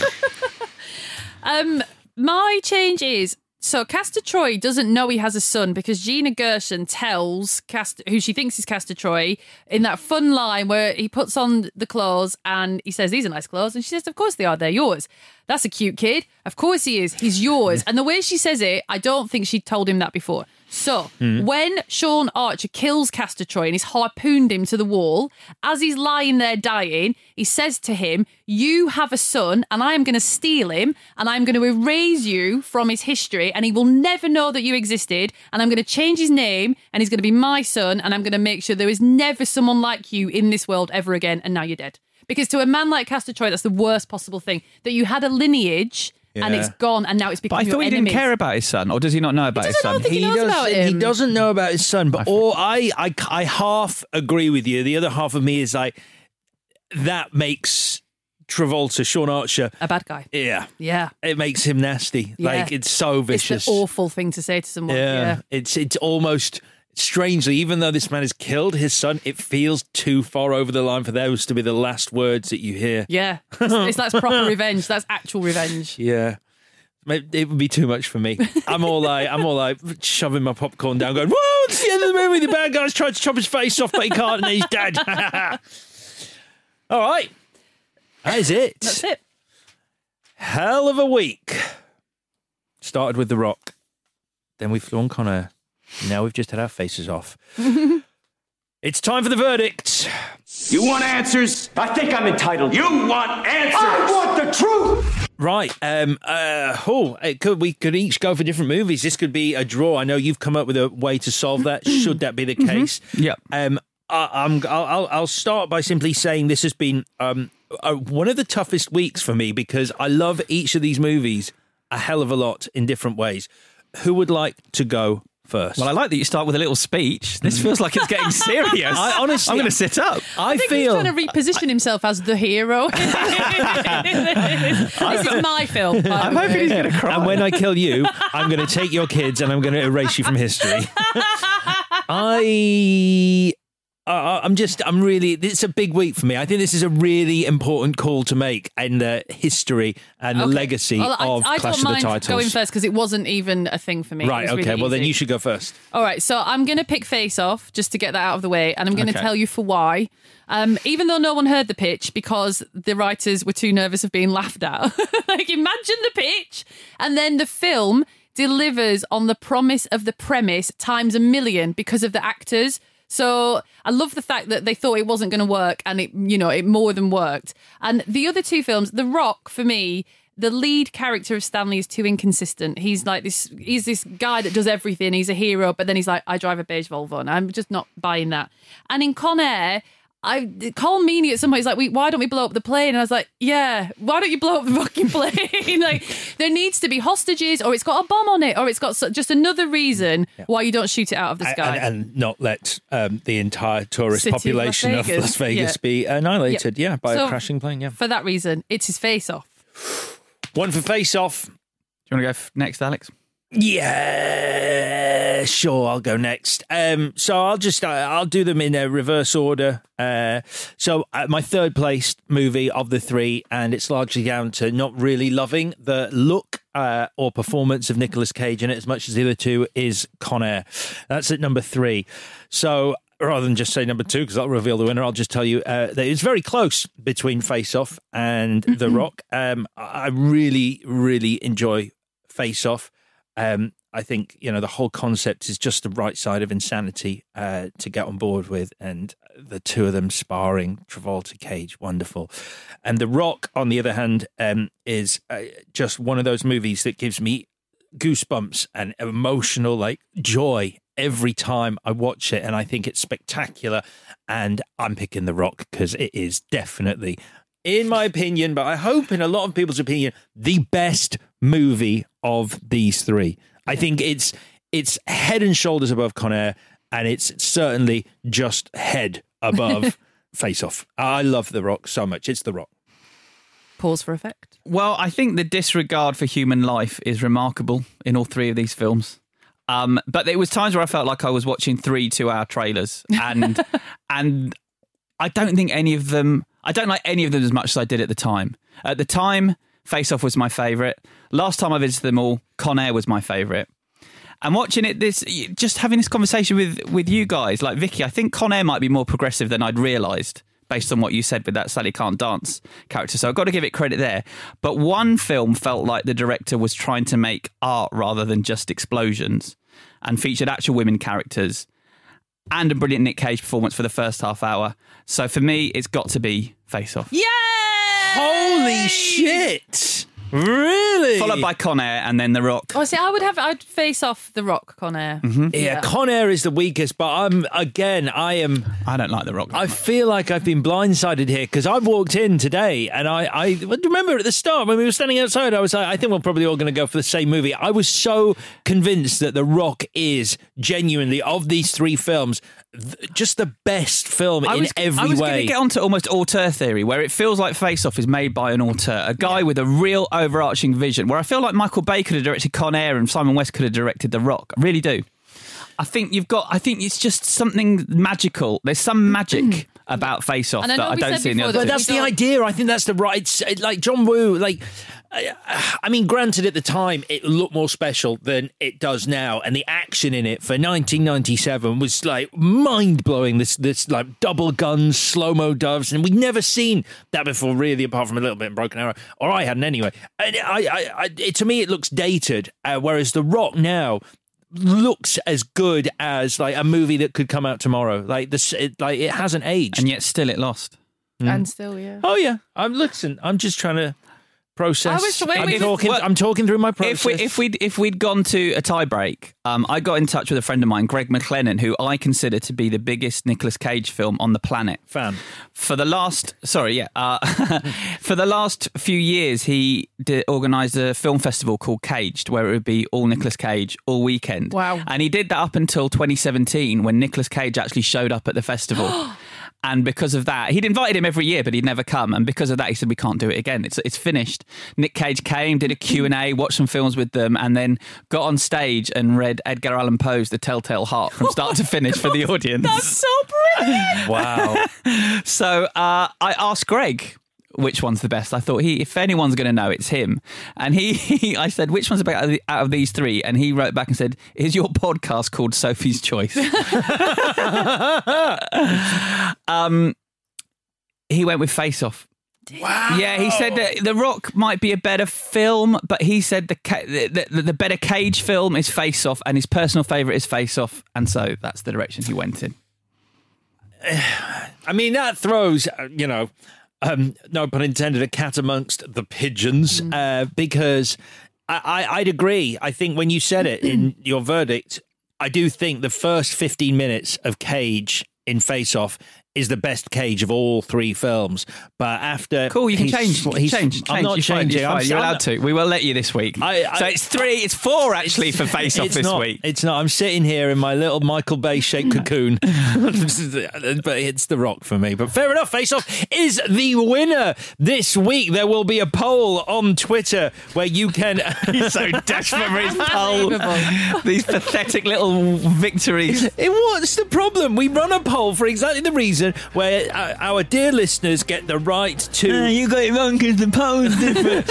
Um, my change is so Castor Troy doesn't know he has a son because Gina Gershon tells Castor, who she thinks is Castor Troy, in that fun line where he puts on the clothes and he says, These are nice clothes. And she says, Of course they are, they're yours. That's a cute kid. Of course he is. He's yours. And the way she says it, I don't think she told him that before. So Hmm. when Sean Archer kills Castor Troy and he's harpooned him to the wall, as he's lying there dying, he says to him, You have a son, and I am going to steal him, and I'm going to erase you from his history, and he will never know that you existed, and I'm going to change his name, and he's going to be my son, and I'm going to make sure there is never someone like you in this world ever again, and now you're dead. Because to a man like Castor Troy, that's the worst possible thing that you had a lineage. And it's gone, and now it's become your enemy. But become I your thought he didn't enemies. care about his son, or does he not know about his son? think he knows does, about He him. doesn't know about his son, but or I, I, I half agree with you. The other half of me is like that makes Travolta, Sean Archer, a bad guy. Yeah, Yeah. it makes him nasty. Yeah. Like it's so vicious. It's an awful thing to say to someone. yeah. yeah. it's it's almost strangely, even though this man has killed his son, it feels too far over the line for those to be the last words that you hear. Yeah, *laughs* it's, it's that's proper revenge. That's actual revenge. Yeah. It would be too much for me. I'm all like, I'm all like shoving my popcorn down, going, "Whoa! It's the end of the movie. The bad guy's tried to chop his face off, but he can't, and he's dead." *laughs* all right, that is it. That's it. Hell of a week. Started with The Rock, then we flew on Con Air. Now we've just had our faces off. *laughs* It's time for the verdict. You want answers? I think I'm entitled. You want answers? I want the truth. Right. Um. Uh. Oh, it could we could each go for different movies. This could be a draw. I know you've come up with a way to solve that. *clears throat* should that be the case? Yep. Um. I, I'm. I'll, I'll. I'll start by simply saying this has been um uh, one of the toughest weeks for me because I love each of these movies a hell of a lot in different ways. Who would like to go first? Well, I like that you start with a little speech. This mm. feels like it's getting *laughs* serious. I honestly, I'm going to sit up. I, I think feel he's trying to reposition himself as the hero. *laughs* *laughs* this is my film. by I'm the hoping way. he's going to cry. And when I kill you, I'm going to take your kids and I'm going to erase you from history. I. I- I'm just, I'm really, it's a big week for me. I think this is a really important call to make in the history and the Okay. legacy Well, I- of I, Clash don't of the mind Titles. going first because it wasn't even a thing for me. Right, okay. really well, then you should go first. All right, so I'm going to pick Face Off just to get that out of the way, and I'm going to Okay. tell you for why. Um, even though no one heard the pitch because the writers were too nervous of being laughed at. *laughs* like, imagine the pitch, and then the film delivers on the promise of the premise times a million because of the actors. So I love the fact that they thought it wasn't going to work, and it, you know, it more than worked. And the other two films, The Rock, for me, the lead character of Stanley is too inconsistent. He's like this. He's this guy that does everything. He's a hero, but then he's like, I drive a beige Volvo, and I'm just not buying that. And in Con Air. I call Meany at some point he's like, "We why don't we blow up the plane?" And I was like, "Yeah, why don't you blow up the fucking *laughs* plane? *laughs* like, there needs to be hostages, or it's got a bomb on it, or it's got so, just another reason why you don't shoot it out of the sky." and, and not let um, the entire tourist City of Las population of Las Vegas Yeah. be annihilated. Yeah, by So, a crashing plane. Yeah. For that reason, it's his face off. One for face off. Do you want to go next, Alex? Yeah, sure. I'll go next. Um, so I'll just uh, I'll do them in a reverse order. Uh, so uh, my third place movie of the three, and it's largely down to not really loving the look uh, or performance of Nicolas Cage in it as much as the other two is Con Air. That's at number three. So rather than just say number two because I'll reveal the winner, I'll just tell you uh, that it's very close between Face Off and The Rock. Um, I I really, really enjoy Face Off. Um, I think you know the whole concept is just the right side of insanity uh, to get on board with, and the two of them sparring, Travolta, Cage, wonderful, and The Rock, on the other hand, um, is uh, just one of those movies that gives me goosebumps and emotional like joy every time I watch it, and I think it's spectacular. And I'm picking The Rock because it is definitely, in my opinion, but I hope in a lot of people's opinion, the best movie of these three. I think it's it's head and shoulders above Con Air, and it's certainly just head above *laughs* Face Off. I love The Rock so much. It's The Rock. Pause for effect. Well, I think the disregard for human life is remarkable in all three of these films. Um, but there was times where I felt like I was watching three two-hour trailers, and *laughs* and I don't think any of them. I don't like any of them as much as I did at the time. At the time, Face Off was my favourite. Last time I visited them all, Con Air was my favourite. And watching it, this just having this conversation with with you guys, like Vicky, I think Con Air might be more progressive than I'd realised based on what you said with that Sally Can't Dance character. So I've got to give it credit there. But one film felt like the director was trying to make art rather than just explosions and featured actual women characters and a brilliant Nick Cage performance for the first half hour. So for me, it's got to be Face Off. Yeah! Holy shit! Really? Followed by Con Air and then The Rock. Oh, see, I would have. I'd face off the Rock Con Air. Mm-hmm. Yeah, Con Air is the weakest, but I'm again. I am. I don't like the Rock. I feel like I've been blindsided here because I've walked in today and I, I remember at the start when we were standing outside, I was like, I think we're probably all going to go for the same movie. I was so convinced that The Rock is genuinely of these three films, th- just the best film I in was, every I was way. going to get onto almost auteur theory, where it feels like Face Off is made by an auteur, a guy with a real overarching vision. Where I feel like Michael Bay could have directed Con Air and Simon West could have directed The Rock. I really do. I think you've got. I think it's just something magical. There's some magic about Face Off that I don't see in the other. But that's the idea. I think that's the right. It's, like John Woo, like. I *sighs* I mean, granted, at the time it looked more special than it does now, and the action in it for 1997 was like mind blowing. This, this like double guns, slow mo doves, and we'd never seen that before, really, apart from a little bit in Broken Arrow, or I hadn't anyway. And I, I, I it, to me, it looks dated, uh, whereas The Rock now looks as good as like a movie that could come out tomorrow. Like this, it, like it hasn't aged, and yet still it lost. And still, yeah. Oh yeah, I'm listen. I'm just trying to process. I was- when I'm we- talking. Well, I'm talking through my process. If we if we'd if we'd gone to a tie break, um, I got in touch with a friend of mine, Greg McLennan, who I consider to be the biggest Nicolas Cage film on the planet. Fan. For the last, sorry, yeah, uh, *laughs* for the last few years, he did, organised a film festival called Caged, where it would be all Nicolas Cage all weekend. Wow. And he did that up until 2017, when Nicolas Cage actually showed up at the festival. *gasps* *gasps* And because of that, he'd invited him every year, but he'd never come. And because of that, he said, "We can't do it again. It's it's finished." Nick Cage came, did a Q and A, watched some films with them, and then got on stage and read Edgar Allan Poe's *The Telltale Heart* from start to *laughs* finish for the audience. That's so brilliant. *laughs* wow. So uh, I asked Greg which one's the best. I thought he, if anyone's going to know, it's him. And he, *laughs* he I said, which one's the best out of, the, out of these three? And he wrote back and said, "Is your podcast called Sophie's Choice?" *laughs* um, he went with Face Off. Wow. Yeah, he said that The Rock might be a better film, but he said the ca- the, the, the better Cage film is Face Off, and his personal favourite is Face Off, and so that's the direction he went in. *sighs* I mean, that throws, uh, you know, um, no pun intended, a cat amongst the pigeons uh, because I, I, I'd agree. I think when you said it in *clears throat* your verdict, I do think the first 15 minutes of Cage in Face Off is the best Cage of all three films. But after. Cool, you can change. You can he's- change. I'm change. not You're fine. You're, I'm fine. You're I'm- allowed to. We will let you this week. I- I- so it's three. It's four actually for Face Off this not, week. It's not. I'm sitting here in my little Michael Bay shaped *laughs* cocoon, *laughs* but it's The Rock for me. But fair enough. Face Off is the winner this week. There will be a poll on Twitter where you can. *laughs* He's so desperate for his poll. These pathetic little victories. Eh, What's the problem? We run a poll for exactly the reason where uh, our dear listeners get the right to. you got it wrong because the poll's different.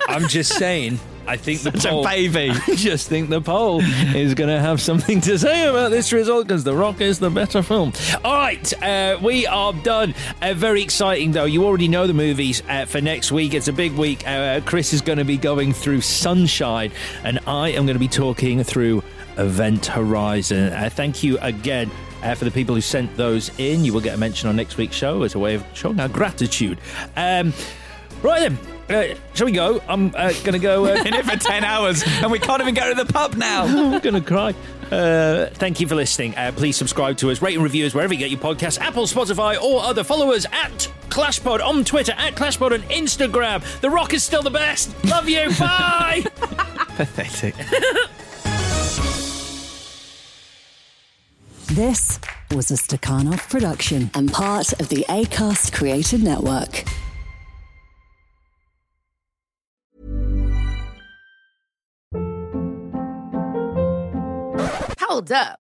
*laughs* I'm just saying. I think the Such a poll. baby. *laughs* I just think the poll is going to have something to say about this result because The Rock is the better film. All right, uh, we are done. Uh, very exciting, though. You already know the movies uh, for next week. It's a big week. Uh, Chris is going to be going through Sunshine, and I am going to be talking through Event Horizon. Uh, thank you again. Uh, for the people who sent those in, you will get a mention on next week's show as a way of showing our gratitude. Um, right then, uh, shall we go? I'm uh, going to go. Uh, *laughs* In it for ten hours, and we can't even go to the pub now. *laughs* I'm going to cry. Uh, thank you for listening. Uh, please subscribe to us, rate and review us wherever you get your podcasts, Apple, Spotify, or other. followers at ClashPod on Twitter, at ClashPod on Instagram. The Rock is still the best. Love you. *laughs* Bye. Pathetic. This was a Stakhanov production and part of the ACAST Created Network. Hold up.